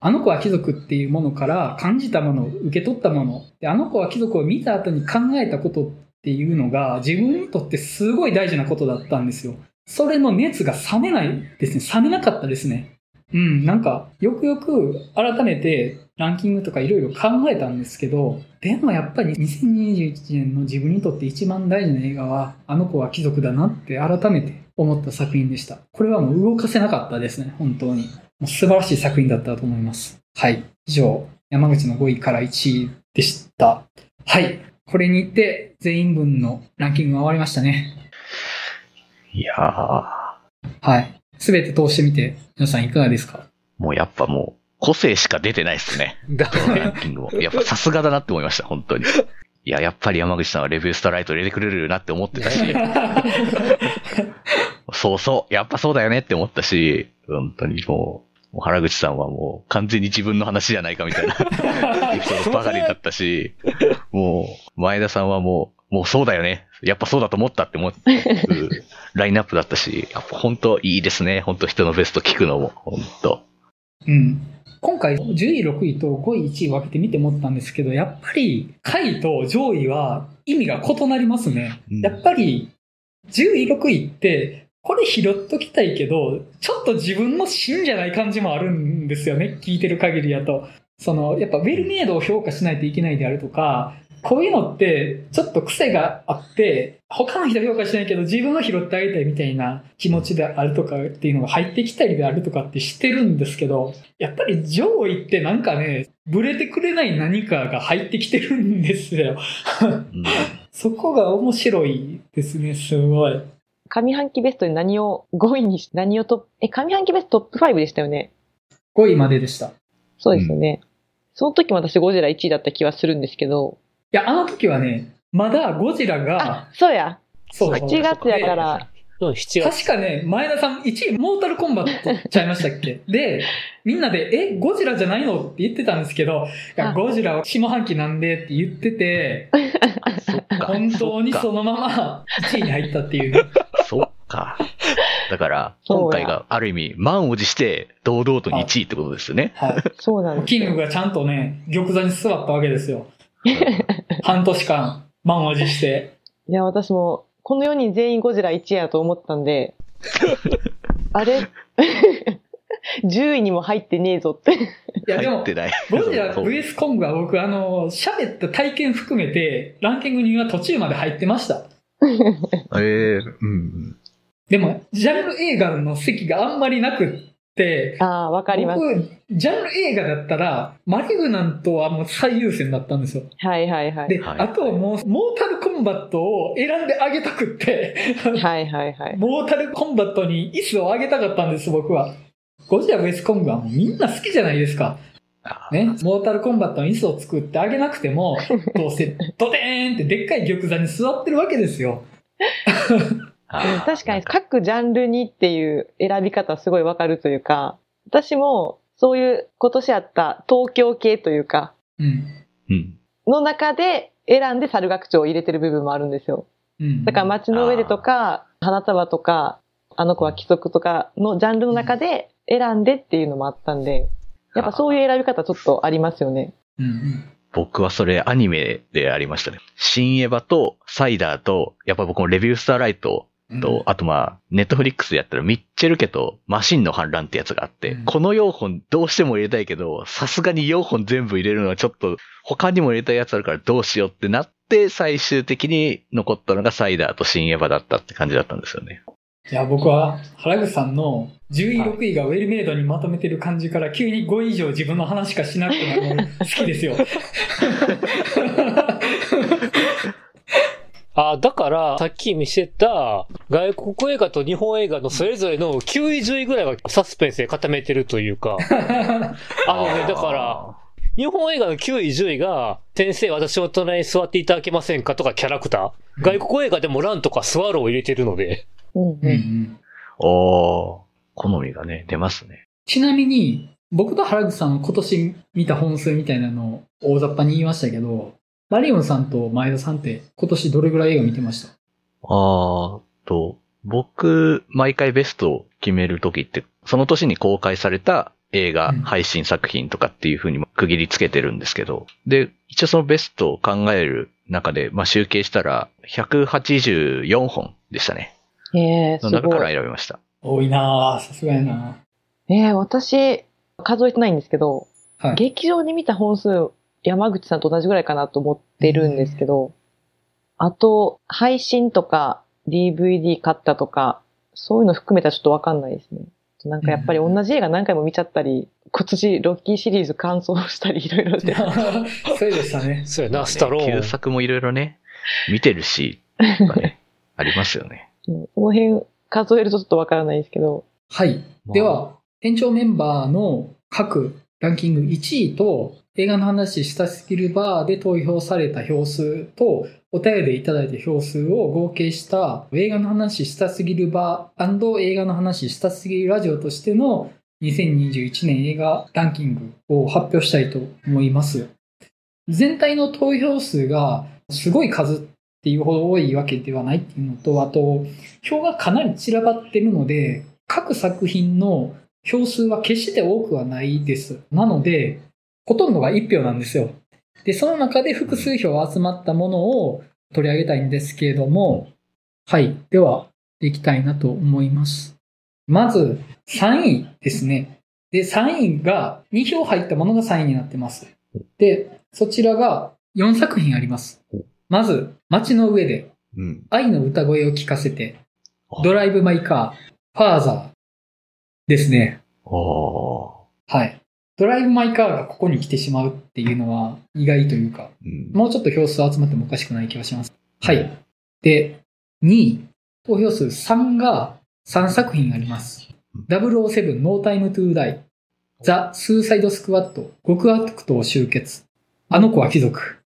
あの子は貴族っていうものから感じたもの、受け取ったもの、であの子は貴族を見た後に考えたことっていうのが自分にとってすごい大事なことだったんですよ。それの熱が冷めないですね。冷めなかったですね。うん、なんか、よくよく改めてランキングとかいろいろ考えたんですけど、でもやっぱり2021年の自分にとって一番大事な映画は、あの子は貴族だなって改めて思った作品でした。これはもう動かせなかったですね、本当に。もう素晴らしい作品だったと思います。はい。以上、山口の5位から1位でした。はい。これにて全員分のランキングが終わりましたね。いやー、はい。すべて通してみて、皆さんいかがですか？もうやっぱもう、個性しか出てないですね。だランキングも。やっぱさすがだなって思いました、本当に。いや、やっぱり山口さんはレビューストライト入れてくれるなって思ってたし、そうそう、やっぱそうだよねって思ったし、本当にもう、もう原口さんはもう完全に自分の話じゃないかみたいな。エピソードばかりだったし、もう、前田さんはもう、もうそうだよね。やっぱそうだと思ったって思う ラインナップだったし、やっぱ本当いいですね。本当人のベスト聞くのも、本当。うん。今回、10位、6位と5位、1位分けてみて思ったんですけど、やっぱり、下位と上位は意味が異なりますね。うんやっぱり、10位、6位って、これ拾っときたいけど、ちょっと自分の芯じゃない感じもあるんですよね。聞いてる限りやと。その、やっぱウェルメイドを評価しないといけないであるとか、こういうのって、ちょっと癖があって、他の人評価しないけど、自分は拾ってあげたいみたいな気持ちであるとかっていうのが入ってきたりであるとかってしてるんですけど、やっぱり上位ってなんかね、ブレてくれない何かが入ってきてるんですよ。うん そこが面白いですね、すごい。上半期ベストに何を5位にし、何をトップ、え、上半期ベストトップ5でしたよね。5位まででした。いそうですよね。その時も私ゴジラ1位だった気はするんですけど。や、あの時はね、まだゴジラがあ、、そうや。そう7月やから、うん、7月。確かね、前田さん1位モータルコンバットちゃいましたっけ？で、みんなで、え、ゴジラじゃないの？って言ってたんですけど、いやあゴジラは下半期なんでって言ってて、そっか。本当にそのまま1位に入ったっていうね。そっか。だから、そうや今回がある意味、満を持して、堂々と2位ってことですよね。はい。そうなんですキングがちゃんとね、玉座に座ったわけですよ。半年間、満を持して。いや、私も、この4人全員ゴジラ1位やと思ったんで、あれ ?10 位にも入ってねえぞって。いや、でも入っ、てない。ゴジラ VS コングは僕、あの、喋った体験含めて、ランキングには途中まで入ってました。ええうん。でも、ジャンル映画の席があんまりなくって、ああ、わかります。僕、ジャンル映画だったら、マリグナントはもう最優先だったんですよ。はいはいはい。で、はいあともう、モータルコンバットを選んであげたくって、はいはいはい。モータルコンバットに椅子をあげたかったんです、僕は。ゴジラ VS コングはもうみんな好きじゃないですか。あね。モータルコンバットの椅子を作ってあげなくても、どうせドテーンってでっかい玉座に座ってるわけですよ。あうん確かに各ジャンルにっていう選び方すごいわかるというか、私もそういう今年あった東京系というか、うん。うん。の中で選んで猿楽長を入れてる部分もあるんですよ。うん。だから街の上でとか、花束とか、あの子は規則とかのジャンルの中で選んでっていうのもあったんで、やっぱそういう選び方ちょっとありますよね。うんうん。僕はそれアニメでありましたね。新エヴァとサイダーと、やっぱ僕もレビュースターライトうんと、あとまあ、ネットフリックスでやったらミッチェル家とマシンの反乱ってやつがあって、うんこの4本どうしても入れたいけど、さすがに4本全部入れるのはちょっと、他にも入れたいやつあるからどうしようってなって、最終的に残ったのがサイダーと新エヴァだったって感じだったんですよね。いや、僕は、原口さんの10位、6位がウェルメイドにまとめてる感じから、急に5位以上自分の話しかしなくても好きですよ。あ、だから、さっき見せた、外国映画と日本映画のそれぞれの9位、10位ぐらいはサスペンスで固めてるというか、あのね、だから、日本映画の9位、10位が、先生私の隣に座っていただけませんかとかキャラクター。外国映画でもランとかスワローを入れてるので。うんうんおー、好みがね、出ますね。ちなみに、僕と原口さんは今年見た本数みたいなのを大雑把に言いましたけど、マリオンさんと前田さんって今年どれぐらい映画見てました？あーと、僕、毎回ベストを決めるときって、その年に公開された映画、うん配信作品とかっていう風にも区切りつけてるんですけど、で、一応そのベストを考える中で、まあ、集計したら、184本でしたね。ええすの中から。選びました。多いなぁ、さすがやなええ私、数えてないんですけど、はい。劇場に見た本数、山口さんと同じぐらいかなと思ってるんですけど、あと、配信とか DVD 買ったとか、そういうの含めたらちょっとわかんないですね。なんかやっぱり同じ映画何回も見ちゃったり、今年ロッキーシリーズ完走したりいろいろして。そうでしたね。そうやな、スタロー旧ン。作もいろいろね、見てるし、ね、ありますよね。うんその辺数えるとちょっとわからないですけど、はい。まあでは、店長メンバーの各ランキング1位と、映画の話したスキルバーで投票された票数と、お便りいただいた票数を合計した、映画の話したすぎるバー映画の話したすぎるラジオとしての2021年映画ランキングを発表したいと思います。全体の投票数がすごい数っていうほど多いわけではないっていうのと、あと、票がかなり散らばってるので、各作品の票数は決して多くはないです。なので、ほとんどが1票なんですよ。で、その中で複数票集まったものを取り上げたいんですけれども、はい。では、いきたいなと思います。まず、3位ですね。で、3位が、2票入ったものが3位になってます。で、そちらが4作品あります。まず、街の上で、うん。愛の歌声を聞かせて、ドライブ・マイ・カー、ファーザーですね。はい。ドライブ・マイ・カーがここに来てしまうっていうのは意外というか、うん。もうちょっと票数集まってもおかしくない気がします。はい。で、2位、投票数3が3作品あります。007 No Time to Die、ザ・スーサイド・スクワット、極悪党集結、あの子は貴族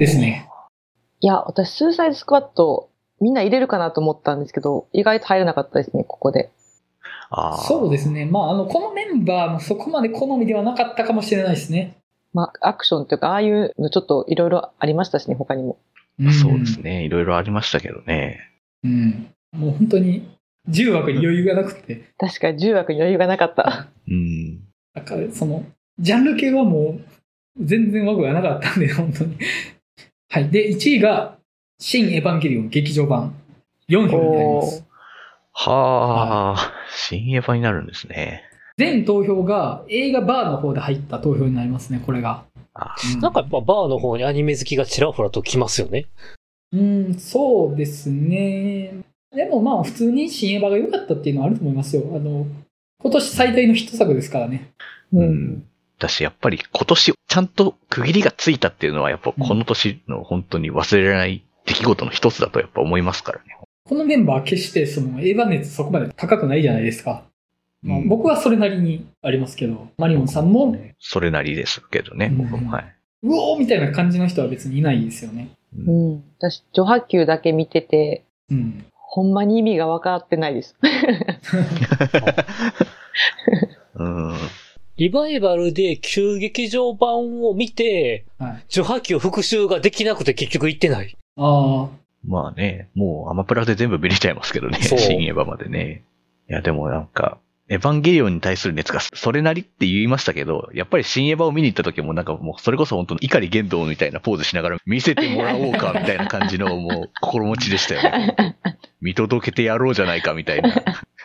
ですね。いや、私、スーサイドスクワット、みんな入れるかなと思ったんですけど、意外と入らなかったですね、ここで。そうですね。まあ、あの、このメンバーもそこまで好みではなかったかもしれないですね。まあ、アクションというか、ああいうのちょっといろいろありましたしね、他にも。そうですね。いろいろありましたけどね。うん。もう本当に、10枠に余裕がなくて。確かに10枠に余裕がなかった。うん。だから、その、ジャンル系はもう、全然枠がなかったんで、本当に。はい。で、1位が、新エヴァンゲリオン劇場版。4票になります。はあ、新エヴァになるんですね。全投票が映画バーの方で入った投票になりますね、これが。あうんなんかやっぱバーの方にアニメ好きがちらほらと来ますよね。うん、そうですね。でもまあ、普通に新エヴァが良かったっていうのはあると思いますよ。あの、今年最大のヒット作ですからね。う。うんん。だし、やっぱり今年ちゃんと区切りがついたっていうのは、やっぱこの年の本当に忘れられない出来事の一つだとやっぱ思いますからね。このメンバー決してそのエヴァ熱そこまで高くないじゃないですか。まあうん僕はそれなりにありますけど、マリオンさんも、それなりですけどね、うん僕も。はい。うおーみたいな感じの人は別にいないですよね。ううんん。私、序波球だけ見てて、うん。ほんまに意味が分かってないです。うん。リバイバルで旧劇場版を見て、はい。受波球復習ができなくて結局行ってない。ああ、まあね、もうアマプラで全部見れちゃいますけどね、そう新エヴァまでね。いや、でもなんか、エヴァンゲリオンに対する熱がそれなりって言いましたけど、やっぱり新エヴァを見に行った時もなんかもうそれこそ本当に怒り言動みたいなポーズしながら見せてもらおうかみたいな感じのもう心持ちでしたよね。見届けてやろうじゃないかみたいな。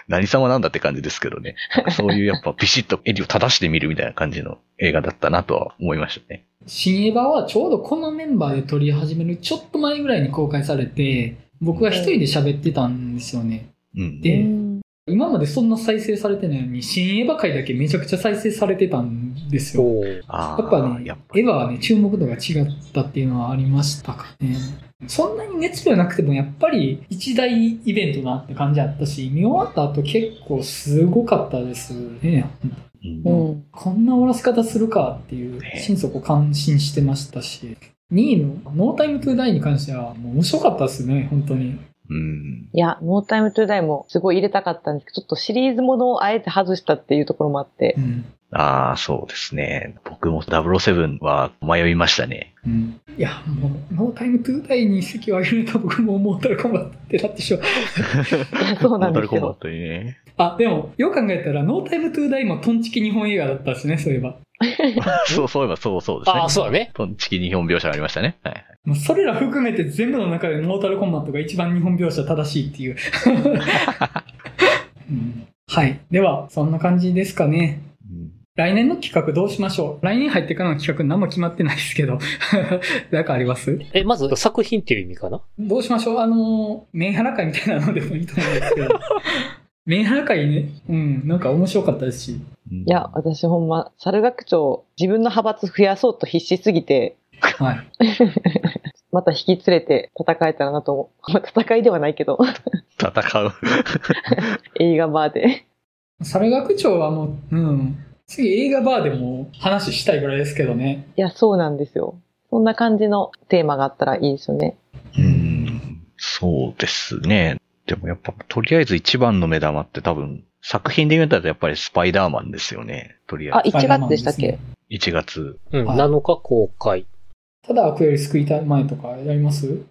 何様なんだって感じですけどね。なんかそういうやっぱビシッと襟を正してみるみたいな感じの映画だったなとは思いましたね。新エヴァはちょうどこのメンバーで撮り始めるちょっと前ぐらいに公開されて、僕が一人で喋ってたんですよね。うん。でうん今までそんな再生されてないのに、新エヴァ界だけめちゃくちゃ再生されてたんですよ。あやっぱね、やっぱエヴァはね、注目度が違ったっていうのはありましたかね。そんなに熱量なくても、やっぱり一大イベントなって感じあったし、見終わった後結構すごかったですね。うんうん。こんな終わらせ方するかっていう、ね心底感心してましたし、2位のノータイムトゥーダイに関してはもう面白かったですね、本当に。うん。いや、ノータイムトゥーダイもすごい入れたかったんですけど、ちょっとシリーズものをあえて外したっていうところもあってう、ん。ああ、そうですね。僕も007は迷いましたね。うん。いや、もう、ノータイムトゥーダイに席を上げると僕もモータルコンバットってなってしまう。そうなんですよ。モータルコンバットにね。あ、でも、よく考えたら、ノータイムトゥーダイもトンチキ日本映画だったしね、そういえば。そう、そういえばそうそうですね。ああ、そうだね。トンチキ日本描写がありましたね。はい。もうそれら含めて全部の中でモータルコンバットが一番日本描写正しいっていう。うんはい。では、そんな感じですかね。うん来年の企画どうしましょう？来年入ってからの企画何も決まってないですけど。なんかあります？え、まず作品っていう意味かな？どうしましょう？あの、メンハラ会みたいなのでもいいと思うんですけど。メンハラ会ね、うん、なんか面白かったですし。うんいや、私ほんま、猿学長、自分の派閥増やそうと必死すぎて、はい。また引き連れて戦えたらなと思う。まあ戦いではないけど、戦う。映画バーで。猿学長はもう、うん、次映画バーでも話したいぐらいですけどね。いや、そうなんですよ。そんな感じのテーマがあったらいいですよね。うん。そうですね。でもやっぱ、とりあえず一番の目玉って多分、作品で言うとやっぱりスパイダーマンですよね。とりああ、えず。1月でしたっけ、1月。うん、はい7日公開。ただ悪より救いたい前とかやります？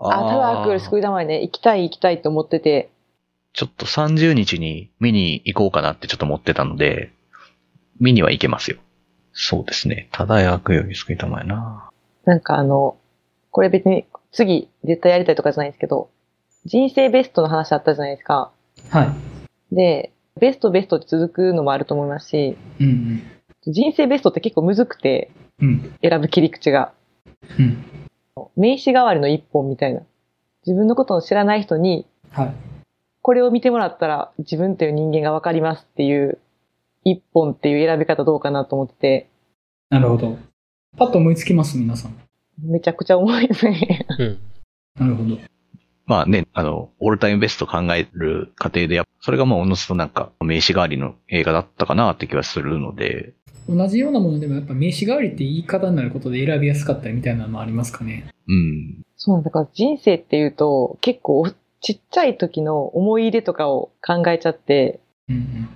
あ、ただ悪より救いたまえね、行きたい行きたいと思ってて、ちょっと30日に見に行こうかなってちょっと思ってたので、見には行けますよ。そうですね。ただ悪より救いたまえな。なんかあの、これ別に次絶対やりたいとかじゃないんですけど、人生ベストの話あったじゃないですか。はい。で、ベストベストって続くのもあると思いますし、うん人生ベストって結構むずくて、うん。うん。選ぶ切り口が。うん。名刺代わりの一本みたいな。自分のことを知らない人に、はい。これを見てもらったら自分という人間がわかりますっていう一本っていう選び方どうかなと思ってて、なるほど。パッと思いつきます、皆さん。めちゃくちゃ重いですね。うん。なるほど。まあね、あの、オールタイムベスト考える過程でやっぱ、それがまあおのずとなんか名刺代わりの映画だったかなって気はするので、同じようなものでもやっぱ名刺代わりって言い方になることで選びやすかったりみたいなのありますかね。うん。そうなんだ。だから人生っていうと結構ちっちゃい時の思い入れとかを考えちゃって、うんうん。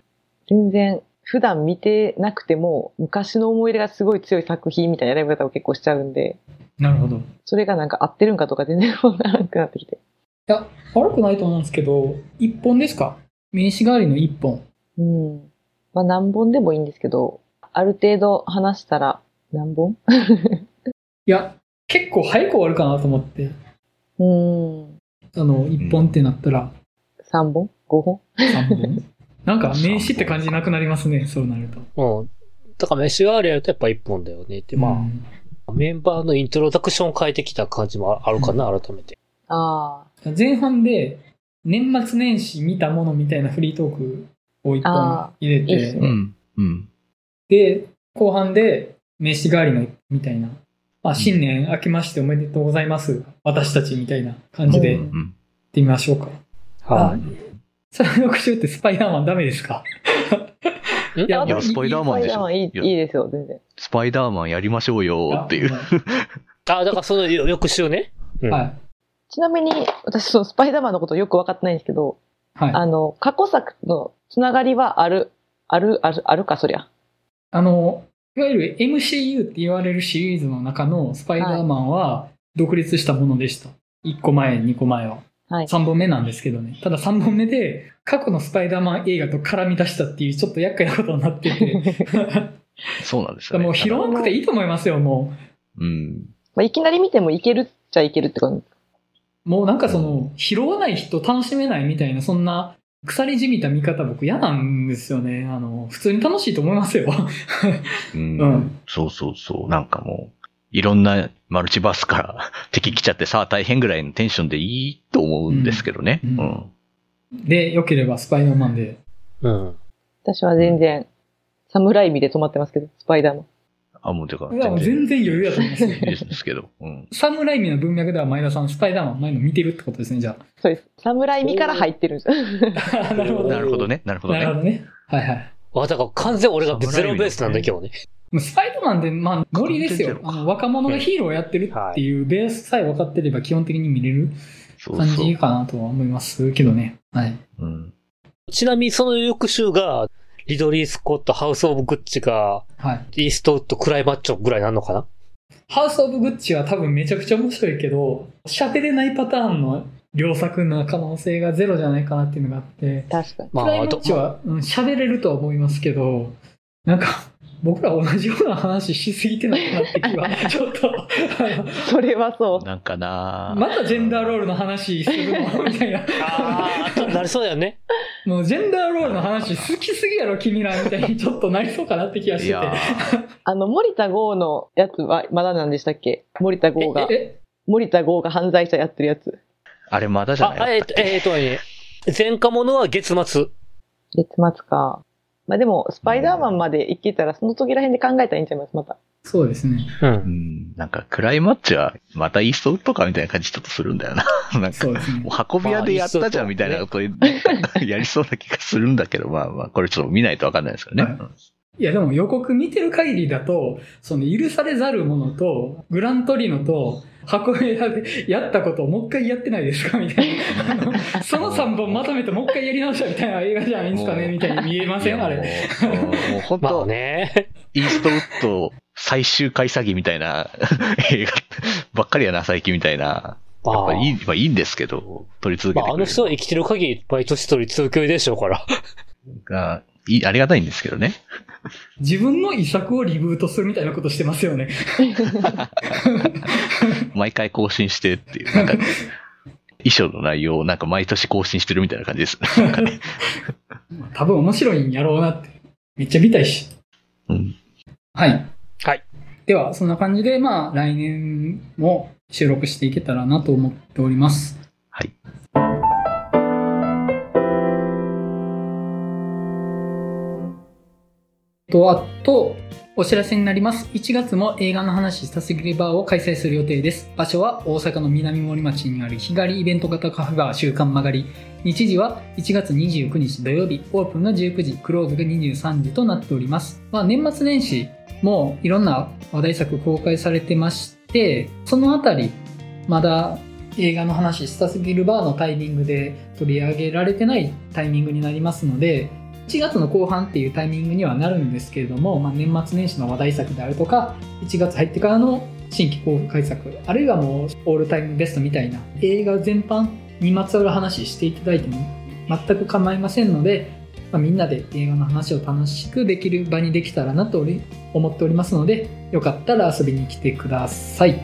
全然普段見てなくても昔の思い入れがすごい強い作品みたいな選び方を結構しちゃうんで、なるほど。それがなんか合ってるんかとか全然わからなくなってきて。や、悪くないと思うんですけど、一本ですか？名刺代わりの一本。うん。まあ何本でもいいんですけど、ある程度話したら何本 いや、結構早く終わるかなと思って、うん。あの、一本ってなったら3本 ?5 本？三本？なんか名刺って感じなくなりますね、そうなると。うん。だから飯代わりやるとやっぱ一本だよね。で、まあ、うんメンバーのイントロダクションを変えてきた感じもあるかな、改めて。あ前半で年末年始見たものみたいなフリートークを一本あ入れいいですて、ねうん。うん。で、後半で名刺代わりのみたいな、まあ、新年明けましておめでとうございます。私たちみたいな感じでうんやっうん。てみましょうか。はあその翌週ってスパイダーマンダメですか？い。やいや、スパイダーマンでしょ。いいいやいいですよ、全然。スパイダーマンやりましょうよっていう。あ、だからその翌週ね。うんはい。ちなみに、私、そのスパイダーマンのことよく分かってないんですけど、はい。あの、過去作のつながりはある、ある、ある、あるか、そりゃ。あの、いわゆる MCU って言われるシリーズの中のスパイダーマンは独立したものでした。1個前、2個前は。はい。3本目なんですけどね。ただ3本目で過去のスパイダーマン映画と絡み出したっていうちょっと厄介なことになってて。そうなんですよね。もう拾わなくていいと思いますよ、もうん。まあ、いきなり見てもいけるっちゃいけるって感じ。う。もうなんかその、拾わない人楽しめないみたいな、そんな腐りじみた見方僕嫌なんですよね。あの、普通に楽しいと思いますよ。うんうんそうそうそう。なんかもう、いろんなマルチバースから敵来ちゃってさあ大変ぐらいのテンションでいいと思うんですけどね。ううんん。で、良ければスパイダーマンで。うん。私は全然、侍味で止まってますけど、スパイダーマン。あ、もうてか、いやもう全然余裕だと思いますですけど。うん。サムライミの文脈では前田さん、スパイダーマン前の見てるってことですね、じゃそうです。侍味から入ってるんです。なるほど。なるほどね。なるほどねなるほ。どね。はいはい。あ、だから完全俺がゼロベースなんだ、今日ね。もうスパイダーマンって、まあ、ノリですよ。あの、若者がヒーローをやってるっていうベースさえ分かってれば基本的に見れる感じ。かなとは思いますけどね。はい。うん。ちなみにその翌週が、リドリー・スコット、ハウス・オブ・グッチが、はい。イーストウッド、クライマッチョぐらいなんのかな？ハウス・オブ・グッチは多分めちゃくちゃ面白いけど、喋れないパターンの良作な可能性がゼロじゃないかなっていうのがあって、確かに。まあ、クライマッチはうん喋れるとは思いますけど、なんか、僕ら同じような話しすぎてないかなって気 は、ちょっと、それはそう。なんかなまたジェンダーロールの話するの？みたいな。ああ、なりそうだよね。もうジェンダーロールの話好きすぎやろ君らみたいにちょっとなりそうかなって気がしてて。いやあの、森田剛のやつは、まだなんでしたっけ？森田剛が、え、森田剛が犯罪者やってるやつ。あれまだじゃあ、ない？えっと、えっとね、前科者は月末。月末か。まあでも、スパイダーマンまで行けたら、その時ら辺で考えたらいいんちゃいます、また。そうですね。う。うんん。なんか、クライマッチは、またイーストウッドかみたいな感じちょっとするんだよな。なんか、そうですねもう。運び屋でやったじゃんみたいなことやりそうな気がするんだけど、まあまあ、これちょっと見ないとわかんないですよね。はいいやでも予告見てる限りだと、その許されざる者と、グラントリノと、箱部屋で やったことをもう一回やってないですかみたいな。あのその3本まとめてもう一回やり直したみたいな映画じゃないんですかねみたいに見えません？あれ。もう本まあ当、ね。イーストウッド最終回詐欺みたいな 映画ばっかりやな、最近みたいな。やまあっぱいい、まあいいんですけど、撮り続けまあ、てくれるあの人は生きてる限り、毎年取り続けるでしょうから。がいい、ありがたいんですけどね。自分の遺作をリブートするみたいなことしてますよね。毎回更新してっていう、なんか、衣装の内容をなんか毎年更新してるみたいな感じです。ね。多分面白いんやろうなって。めっちゃ見たいし。うん。はい。はい。では、そんな感じで、まあ、来年も収録していけたらなと思っております。はい。と、あと、お知らせになります。1月も映画の話したすぎるバーを開催する予定です。場所は大阪の南森町にある日帰りイベント型カフェバー週刊曲がり。日時は1月29日土曜日、オープンが19時、クローズが23時となっております。まあ、年末年始もいろんな話題作公開されてまして、そのあたり、まだ映画の話したすぎるバーのタイミングで取り上げられてないタイミングになりますので、1月の後半っていうタイミングにはなるんですけれども、まあ、年末年始の話題作であるとか、1月入ってからの新規公開作、あるいはもうオールタイムベストみたいな映画全般にまつわる話していただいても全く構いませんので、まあ、みんなで映画の話を楽しくできる場にできたらなと思っておりますので、よかったら遊びに来てください。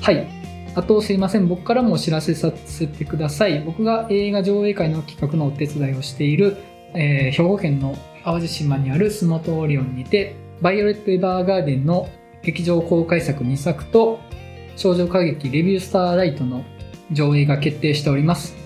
はい。あとすいません、僕からもお知らせさせてください。僕が映画上映会の企画のお手伝いをしている、えー兵庫県の淡路島にあるスノートオリオンにて、バイオレット・エヴァーガーデンの劇場公開作2作と、少女歌劇レビュースターライトの上映が決定しております。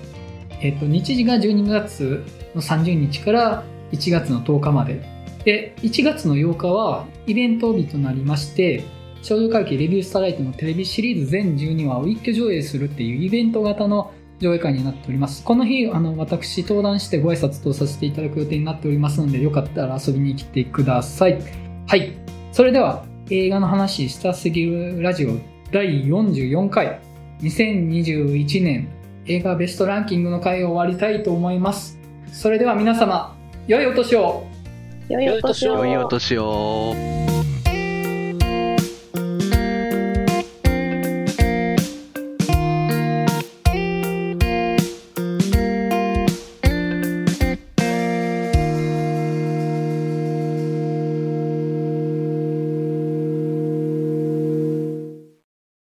えっ、と、日時が12月の30日から1月の10日まで。で、1月の8日はイベント日となりまして、少女歌劇レビュースターライトのテレビシリーズ全12話を一挙上映するっていうイベント型の上映会になっております。この日、あの、私、登壇してご挨拶とさせていただく予定になっておりますので、よかったら遊びに来てください。はい。それでは、映画の話したすぎるラジオ第44回、2021年映画ベストランキングの回を終わりたいと思います。それでは皆様、良いお年を良いお年を。良いお年を。